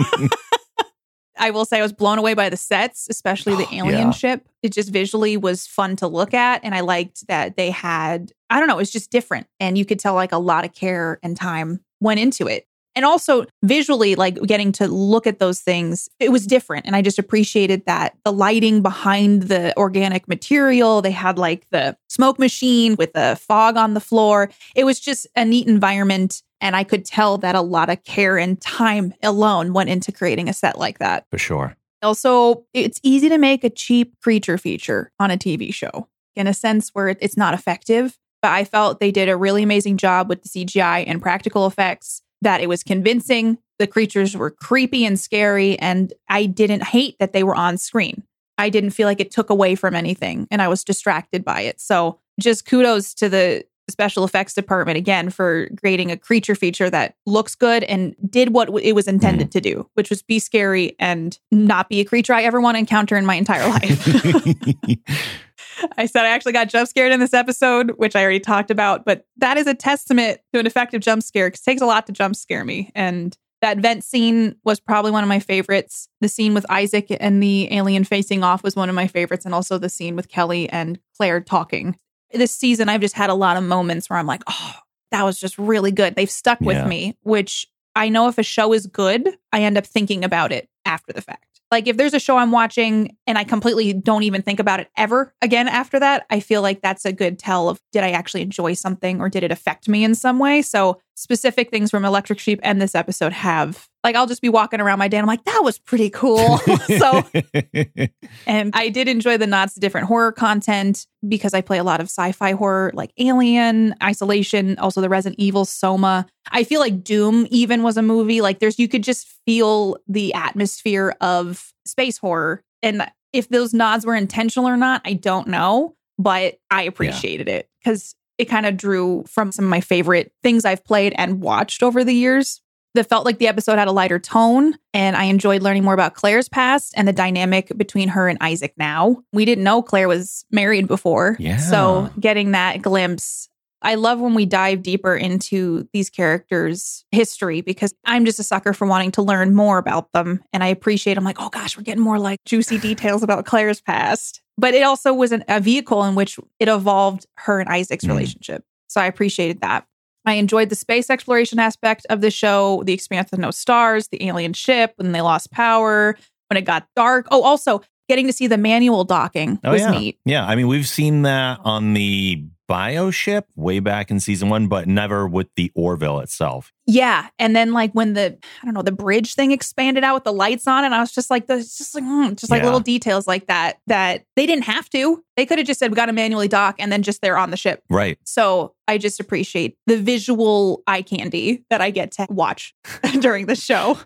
I will say I was blown away by the sets, especially the Oh, alien yeah. ship. It just visually was fun to look at. And I liked that they had, I don't know, it was just different. And you could tell like a lot of care and time went into it. And also visually, like getting to look at those things, it was different. And I just appreciated that the lighting behind the organic material, they had like the smoke machine with the fog on the floor. It was just a neat environment. And I could tell that a lot of care and time alone went into creating a set like that. For sure. Also, it's easy to make a cheap creature feature on a TV show in a sense where it's not effective. But I felt they did a really amazing job with the CGI and practical effects, that it was convincing. The creatures were creepy and scary, and I didn't hate that they were on screen. I didn't feel like it took away from anything, and I was distracted by it. So, just kudos to the special effects department again for creating a creature feature that looks good and did what it was intended mm. to do, which was be scary and not be a creature I ever want to encounter in my entire life. I said I actually got jump scared in this episode, which I already talked about, but that is a testament to an effective jump scare because it takes a lot to jump scare me. And that vent scene was probably one of my favorites. The scene with Isaac and the alien facing off was one of my favorites, and also the scene with Kelly and Claire talking. This season, I've just had a lot of moments where I'm like, oh, that was just really good. They've stuck with Yeah. me, which I know if a show is good, I end up thinking about it after the fact. Like if there's a show I'm watching and I completely don't even think about it ever again after that, I feel like that's a good tell of did I actually enjoy something or did it affect me in some way? So specific things from Electric Sheep and this episode have like I'll just be walking around my day and I'm like, that was pretty cool. so and I did enjoy the nods to different horror content because I play a lot of sci-fi horror like Alien, Isolation, also the Resident Evil Soma. I feel like Doom even was a movie. Like there's you could just feel the atmosphere of space horror. And if those nods were intentional or not, I don't know, but I appreciated it because it kind of drew from some of my favorite things I've played and watched over the years that felt like the episode had a lighter tone and I enjoyed learning more about Claire's past and the dynamic between her and Isaac now. We didn't know Claire was married before. Yeah. So getting that glimpse I love when we dive deeper into these characters' history because I'm just a sucker for wanting to learn more about them. And I appreciate, I'm like, oh gosh, we're getting more like juicy details about Claire's past. But it also was an, a vehicle in which it evolved her and Isaac's Mm. relationship. So I appreciated that. I enjoyed the space exploration aspect of the show, the expanse of no stars, the alien ship, when they lost power, when it got dark. Oh, also getting to see the manual docking Oh was yeah, neat. yeah. I mean, we've seen that on the bio ship way back in season one, but never with the Orville itself. Yeah, and then like when the I don't know the bridge thing expanded out with the lights on, and I was just like, "There's just like mm, just like Yeah. little details like that that they didn't have to. They could have just said we got to manually dock, and then just they're on the ship. Right. So I just appreciate the visual eye candy that I get to watch during the show.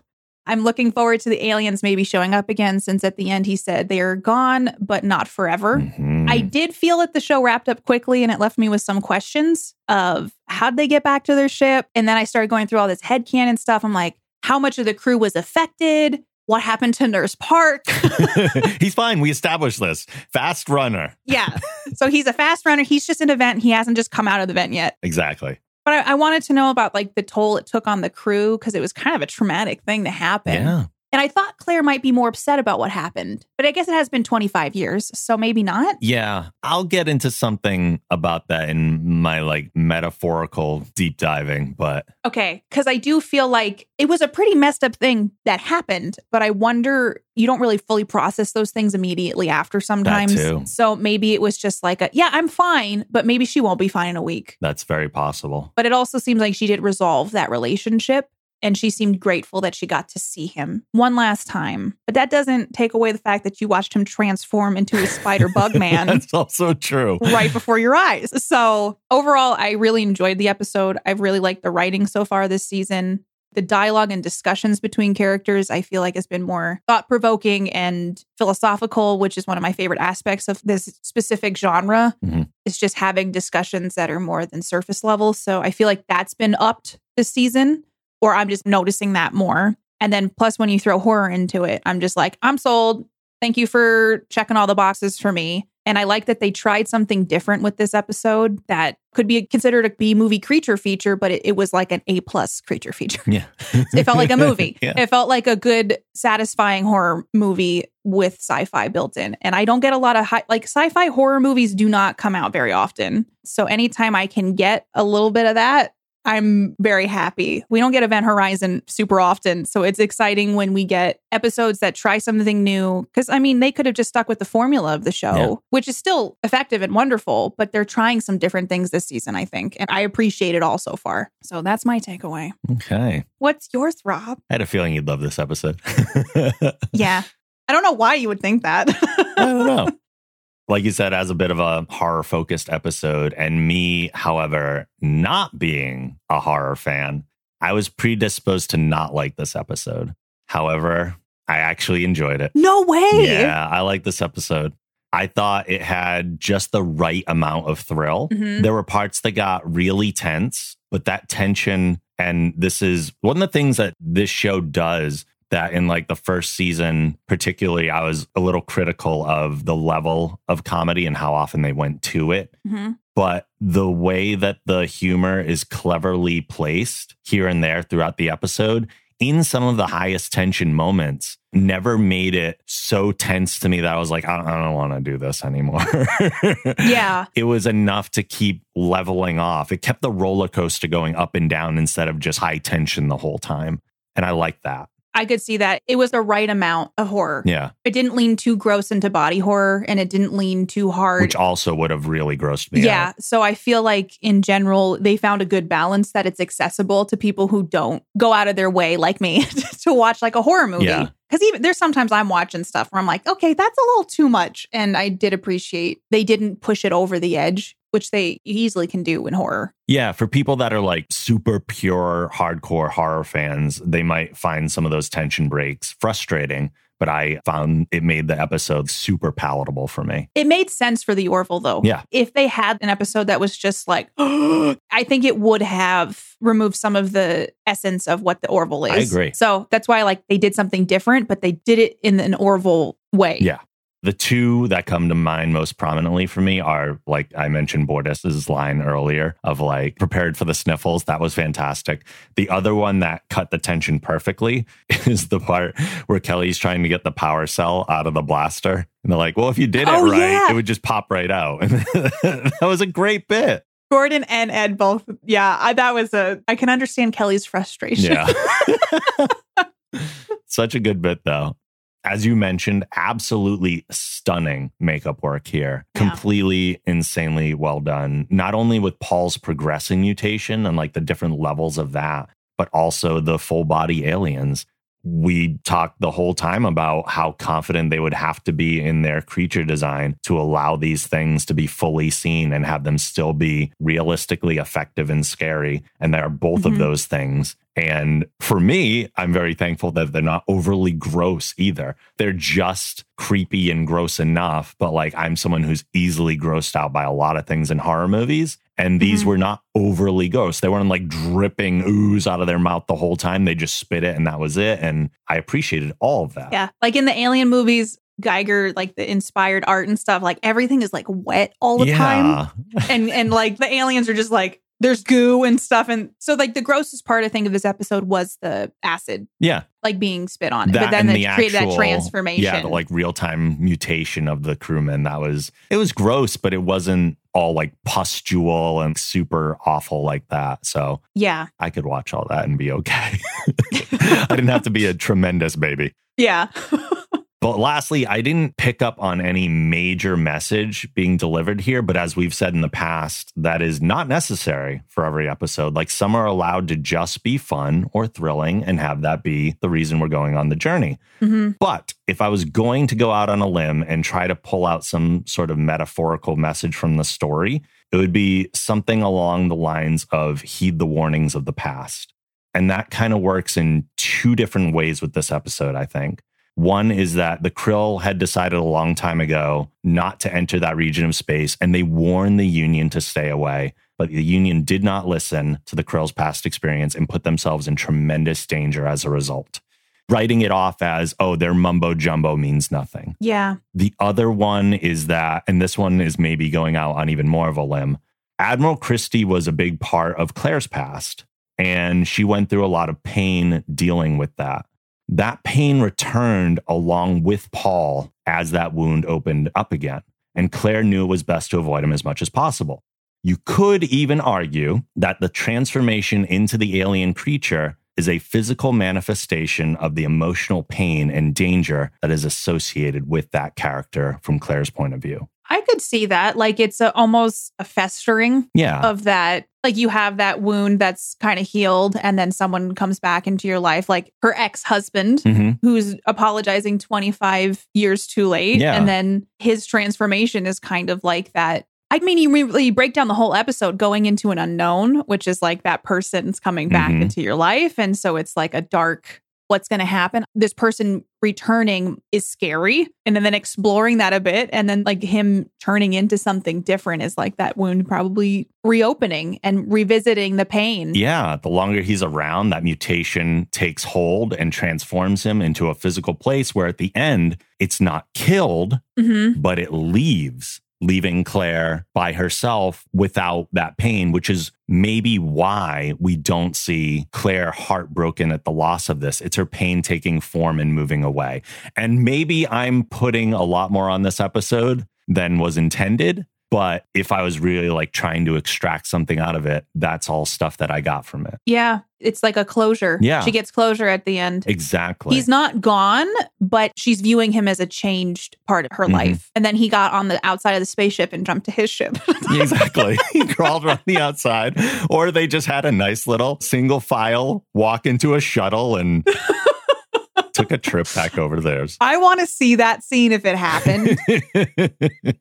I'm looking forward to the aliens maybe showing up again, since at the end he said they are gone, but not forever. Mhm. I did feel that the show wrapped up quickly and it left me with some questions of how'd they get back to their ship? And then I started going through all this headcanon stuff. I'm like, how much of the crew was affected? What happened to Nurse Park? He's fine. We established this. Fast runner. yeah. So he's a fast runner. He's just an event. He hasn't just come out of the event yet. Exactly. But I, I wanted to know about like the toll it took on the crew because it was kind of a traumatic thing to happen. Yeah. And I thought Claire might be more upset about what happened. But I guess it has been 25 years. So maybe not. Yeah. I'll get into something about that in my like metaphorical deep diving, but Okay, because I do feel like it was a pretty messed up thing that happened, but I wonder you don't really fully process those things immediately after sometimes. too. So maybe it was just like a yeah, I'm fine, but maybe she won't be fine in a week. that's very possible. But it also seems like she did resolve that relationship and she seemed grateful that she got to see him one last time. But that doesn't take away the fact that you watched him transform into a spider bug man that's also true. right before your eyes. So, overall, I really enjoyed the episode. I've really liked the writing so far this season. The dialogue and discussions between characters, I feel like, has been more thought provoking and philosophical, which is one of my favorite aspects of this specific genre. Mhm. It's just having discussions that are more than surface level. So, I feel like that's been upped this season, or I'm just noticing that more. And then, plus, when you throw horror into it, I'm just like, I'm sold. Thank you for checking all the boxes for me. And I like that they tried something different with this episode that could be considered a B movie creature feature, but it, it was like an A plus creature feature. Yeah. It felt like a movie. yeah. It felt like a good, satisfying horror movie with sci-fi built in. And I don't get a lot of high, like sci-fi horror movies do not come out very often. So anytime I can get a little bit of that, I'm very happy. We don't get Event Horizon super often. So it's exciting when we get episodes that try something new. Cause I mean, they could have just stuck with the formula of the show, Yeah. which is still effective and wonderful, but they're trying some different things this season, I think. And I appreciate it all so far. So that's my takeaway. Okay. What's yours, Rob? I had a feeling you'd love this episode. Yeah. I don't know why you would think that. I don't know. Like you said, as a bit of a horror focused episode, and me, however, not being a horror fan, I was predisposed to not like this episode. However, I actually enjoyed it. no way. Yeah, I like this episode. I thought it had just the right amount of thrill. Mhm. There were parts that got really tense, but that tension, and this is one of the things that this show does that in like the first season, particularly, I was a little critical of the level of comedy and how often they went to it. Mhm. But the way that the humor is cleverly placed here and there throughout the episode in some of the highest tension moments never made it so tense to me that I was like, I don't, I don't want to do this anymore. Yeah. It was enough to keep leveling off. It kept the roller coaster going up and down instead of just high tension the whole time. And I like that. I could see that. It was the right amount of horror. Yeah. It didn't lean too gross into body horror and it didn't lean too hard. Which also would have really grossed me yeah. out. So I feel like in general, they found a good balance that it's accessible to people who don't go out of their way, like me, to watch like a horror movie. Yeah. Because even there's sometimes I'm watching stuff where I'm like, okay, that's a little too much. And I did appreciate they didn't push it over the edge, which they easily can do in horror. Yeah, for people that are like super pure hardcore horror fans, they might find some of those tension breaks frustrating, but I found it made the episode super palatable for me. It made sense for the Orville though. Yeah. If they had an episode that was just like, I think it would have removed some of the essence of what the Orville is. I agree. So that's why like they did something different, but they did it in an Orville way. Yeah. The two that come to mind most prominently for me are like I mentioned Bortus's line earlier of like prepared for the sniffles. That was fantastic. The other one that cut the tension perfectly is the part where Kelly's trying to get the power cell out of the blaster. And they're like, well, if you did it Oh, right, yeah. it would just pop right out. And that was a great bit. Gordon and Ed both. Yeah, I, that was a. I can understand Kelly's frustration. Yeah. Such a good bit, though. As you mentioned, absolutely stunning makeup work here. Yeah. Completely insanely well done. Not only with Paul's progressing mutation and like the different levels of that, but also the full body aliens. We talked the whole time about how confident they would have to be in their creature design to allow these things to be fully seen and have them still be realistically effective and scary. And they are both of Mhm. those things. And for me, I'm very thankful that they're not overly gross either. They're just creepy and gross enough. But like, I'm someone who's easily grossed out by a lot of things in horror movies. And these Mhm. were not overly gross. They weren't like dripping ooze out of their mouth the whole time. They just spit it and that was it. And I appreciated all of that. Yeah. Like in the alien movies, Giger, like the inspired art and stuff, like everything is like wet all the time. And and like the aliens are just like there's goo and stuff. And so like the grossest part I think of this episode was the acid Yeah. like being spit on it. That but then it the created actual, that transformation. Yeah, the like real time mutation of the crewman. That was it was gross, but it wasn't all like pustule and super awful like that. So yeah. I could watch all that and be okay. I didn't have to be a tremendous baby. Yeah. But lastly, I didn't pick up on any major message being delivered here. But as we've said in the past, that is not necessary for every episode. Like some are allowed to just be fun or thrilling and have that be the reason we're going on the journey. hmm But if I was going to go out on a limb and try to pull out some sort of metaphorical message from the story, it would be something along the lines of heed the warnings of the past. And that kind of works in two different ways with this episode, I think. One is that the Krill had decided a long time ago not to enter that region of space, and they warned the Union to stay away. But the Union did not listen to the Krill's past experience and put themselves in tremendous danger as a result writing it off as, oh, their mumbo jumbo means nothing. Yeah. The other one is that, and this one is maybe going out on even more of a limb. Admiral Christie was a big part of Claire's past, and she went through a lot of pain dealing with that. That pain returned along with Paul as that wound opened up again. And Claire knew it was best to avoid him as much as possible. You could even argue that the transformation into the alien creature is a physical manifestation of the emotional pain and danger that is associated with that character from Claire's point of view. I could see that. Like it's a, almost a festering Yeah. of that. Like you have that wound that's kind of healed, and then someone comes back into your life, like her ex husband, Mhm. who's apologizing 25 years too late. Yeah. And then his transformation is kind of like that. I mean, you really break down the whole episode going into an unknown, which is like that person's coming back Mhm. into your life. And so it's like a dark, what's going to happen? This person returning is scary. And then exploring that a bit. And then like him turning into something different is like that wound probably reopening and revisiting the pain. Yeah, the longer he's around, that mutation takes hold and transforms him into a physical place where at the end, it's not killed, hmm but it leaves, leaving Claire by herself without that pain, which is maybe why we don't see Claire heartbroken at the loss of this. It's her pain taking form and moving away. And maybe I'm putting a lot more on this episode than was intended. But if I was really like trying to extract something out of it, that's all stuff that I got from it. Yeah. It's like a closure. Yeah. She gets closure at the end. Exactly. He's not gone, but she's viewing him as a changed part of her Mhm. life. And then he got on the outside of the spaceship and jumped to his ship. exactly. he crawled around the outside, or they just had a nice little single file walk into a shuttle and took a trip back over to theirs. I want to see that scene if it happened.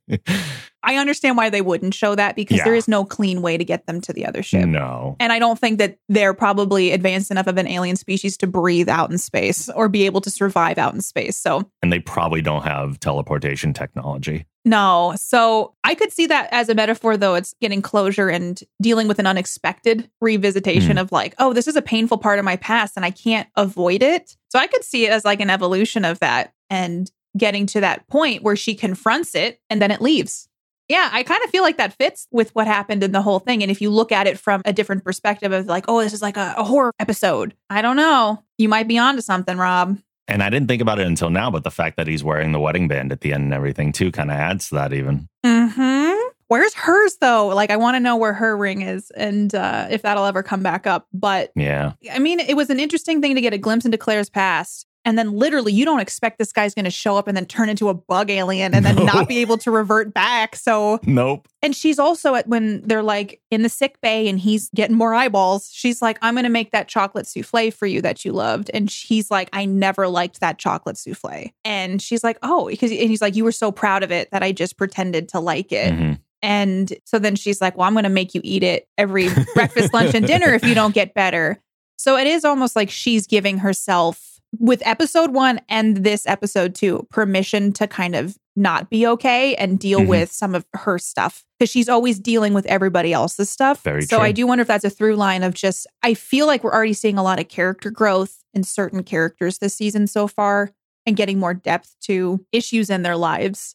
I understand why they wouldn't show that because Yeah. there is no clean way to get them to the other ship. no. And I don't think that they're probably advanced enough of an alien species to breathe out in space or be able to survive out in space. So, And they probably don't have teleportation technology. No. So, I could see that as a metaphor, though. It's getting closure and dealing with an unexpected revisitation mm-hmm. of, like, oh, this is a painful part of my past and I can't avoid it. So, I could see it as like an evolution of that and getting to that point where she confronts it and then it leaves. Yeah, I kind of feel like that fits with what happened in the whole thing. And if you look at it from a different perspective of like, oh, this is like a, a horror episode, I don't know. You might be onto something, Rob. And I didn't think about it until now, but the fact that he's wearing the wedding band at the end and everything too kind of adds to that even. Hmm. Where's hers though? Like, I want to know where her ring is and uh, if that'll ever come back up. But Yeah. I mean, it was an interesting thing to get a glimpse into Claire's past. And then literally, you don't expect this guy's going to show up and then turn into a bug alien and then No. not be able to revert back. So Nope. And she's also at when they're like in the sick bay and he's getting more eyeballs. She's like, I'm going to make that chocolate souffle for you that you loved. And he's like, I never liked that chocolate souffle. And she's like, Oh, because and he's like, You were so proud of it that I just pretended to like it. Mhm. And so then she's like, Well, I'm going to make you eat it every breakfast, lunch, and dinner if you don't get better. So it is almost like she's giving herself, with episode one and this episode two, permission to kind of not be okay and deal Mhm. with some of her stuff because she's always dealing with everybody else's stuff. Very so true. I do wonder if that's a through line of just, I feel like we're already seeing a lot of character growth in certain characters this season so far and getting more depth to issues in their lives.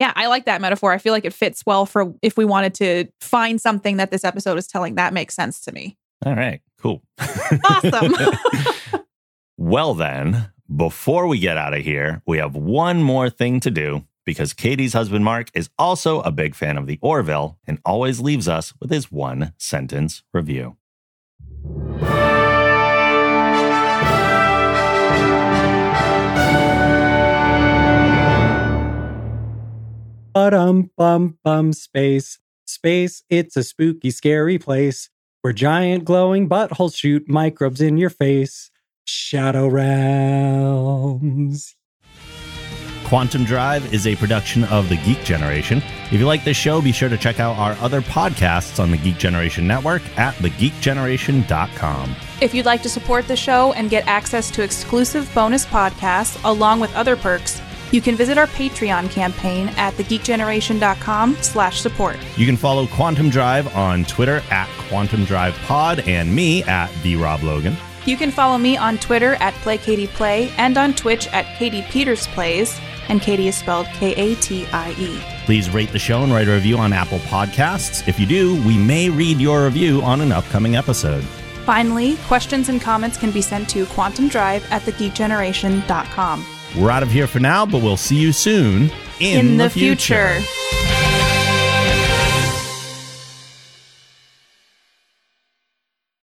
Yeah, I like that metaphor. I feel like it fits well for if we wanted to find something that this episode is telling. That makes sense to me. All right. Cool. Awesome. well, then, before we get out of here, we have one more thing to do because Katie's husband, Mark, is also a big fan of the Orville and always leaves us with his one sentence review. Ba-dum bum bum space. Space, it's a spooky, scary place where giant glowing buttholes shoot microbes in your face. Shadow realms. Quantum Drive is a production of the Geek Generation. If you like this show, be sure to check out our other podcasts on the Geek Generation Network at thegeekgeneration.com. If you'd like to support the show and get access to exclusive bonus podcasts along with other perks, you can visit our Patreon campaign at thegeekgeneration.com slash support. You can follow Quantum Drive on Twitter at Quantum Drive Pod and me at the Rob Logan. You can follow me on Twitter at PlayKatiePlay and on Twitch at Katie Peters Plays, and Katie is spelled K-A-T-I-E. Please rate the show and write a review on Apple Podcasts. If you do, we may read your review on an upcoming episode. Finally, questions and comments can be sent to quantumdrive at thegeekgeneration.com. We're out of here for now, but we'll see you soon in, In the future.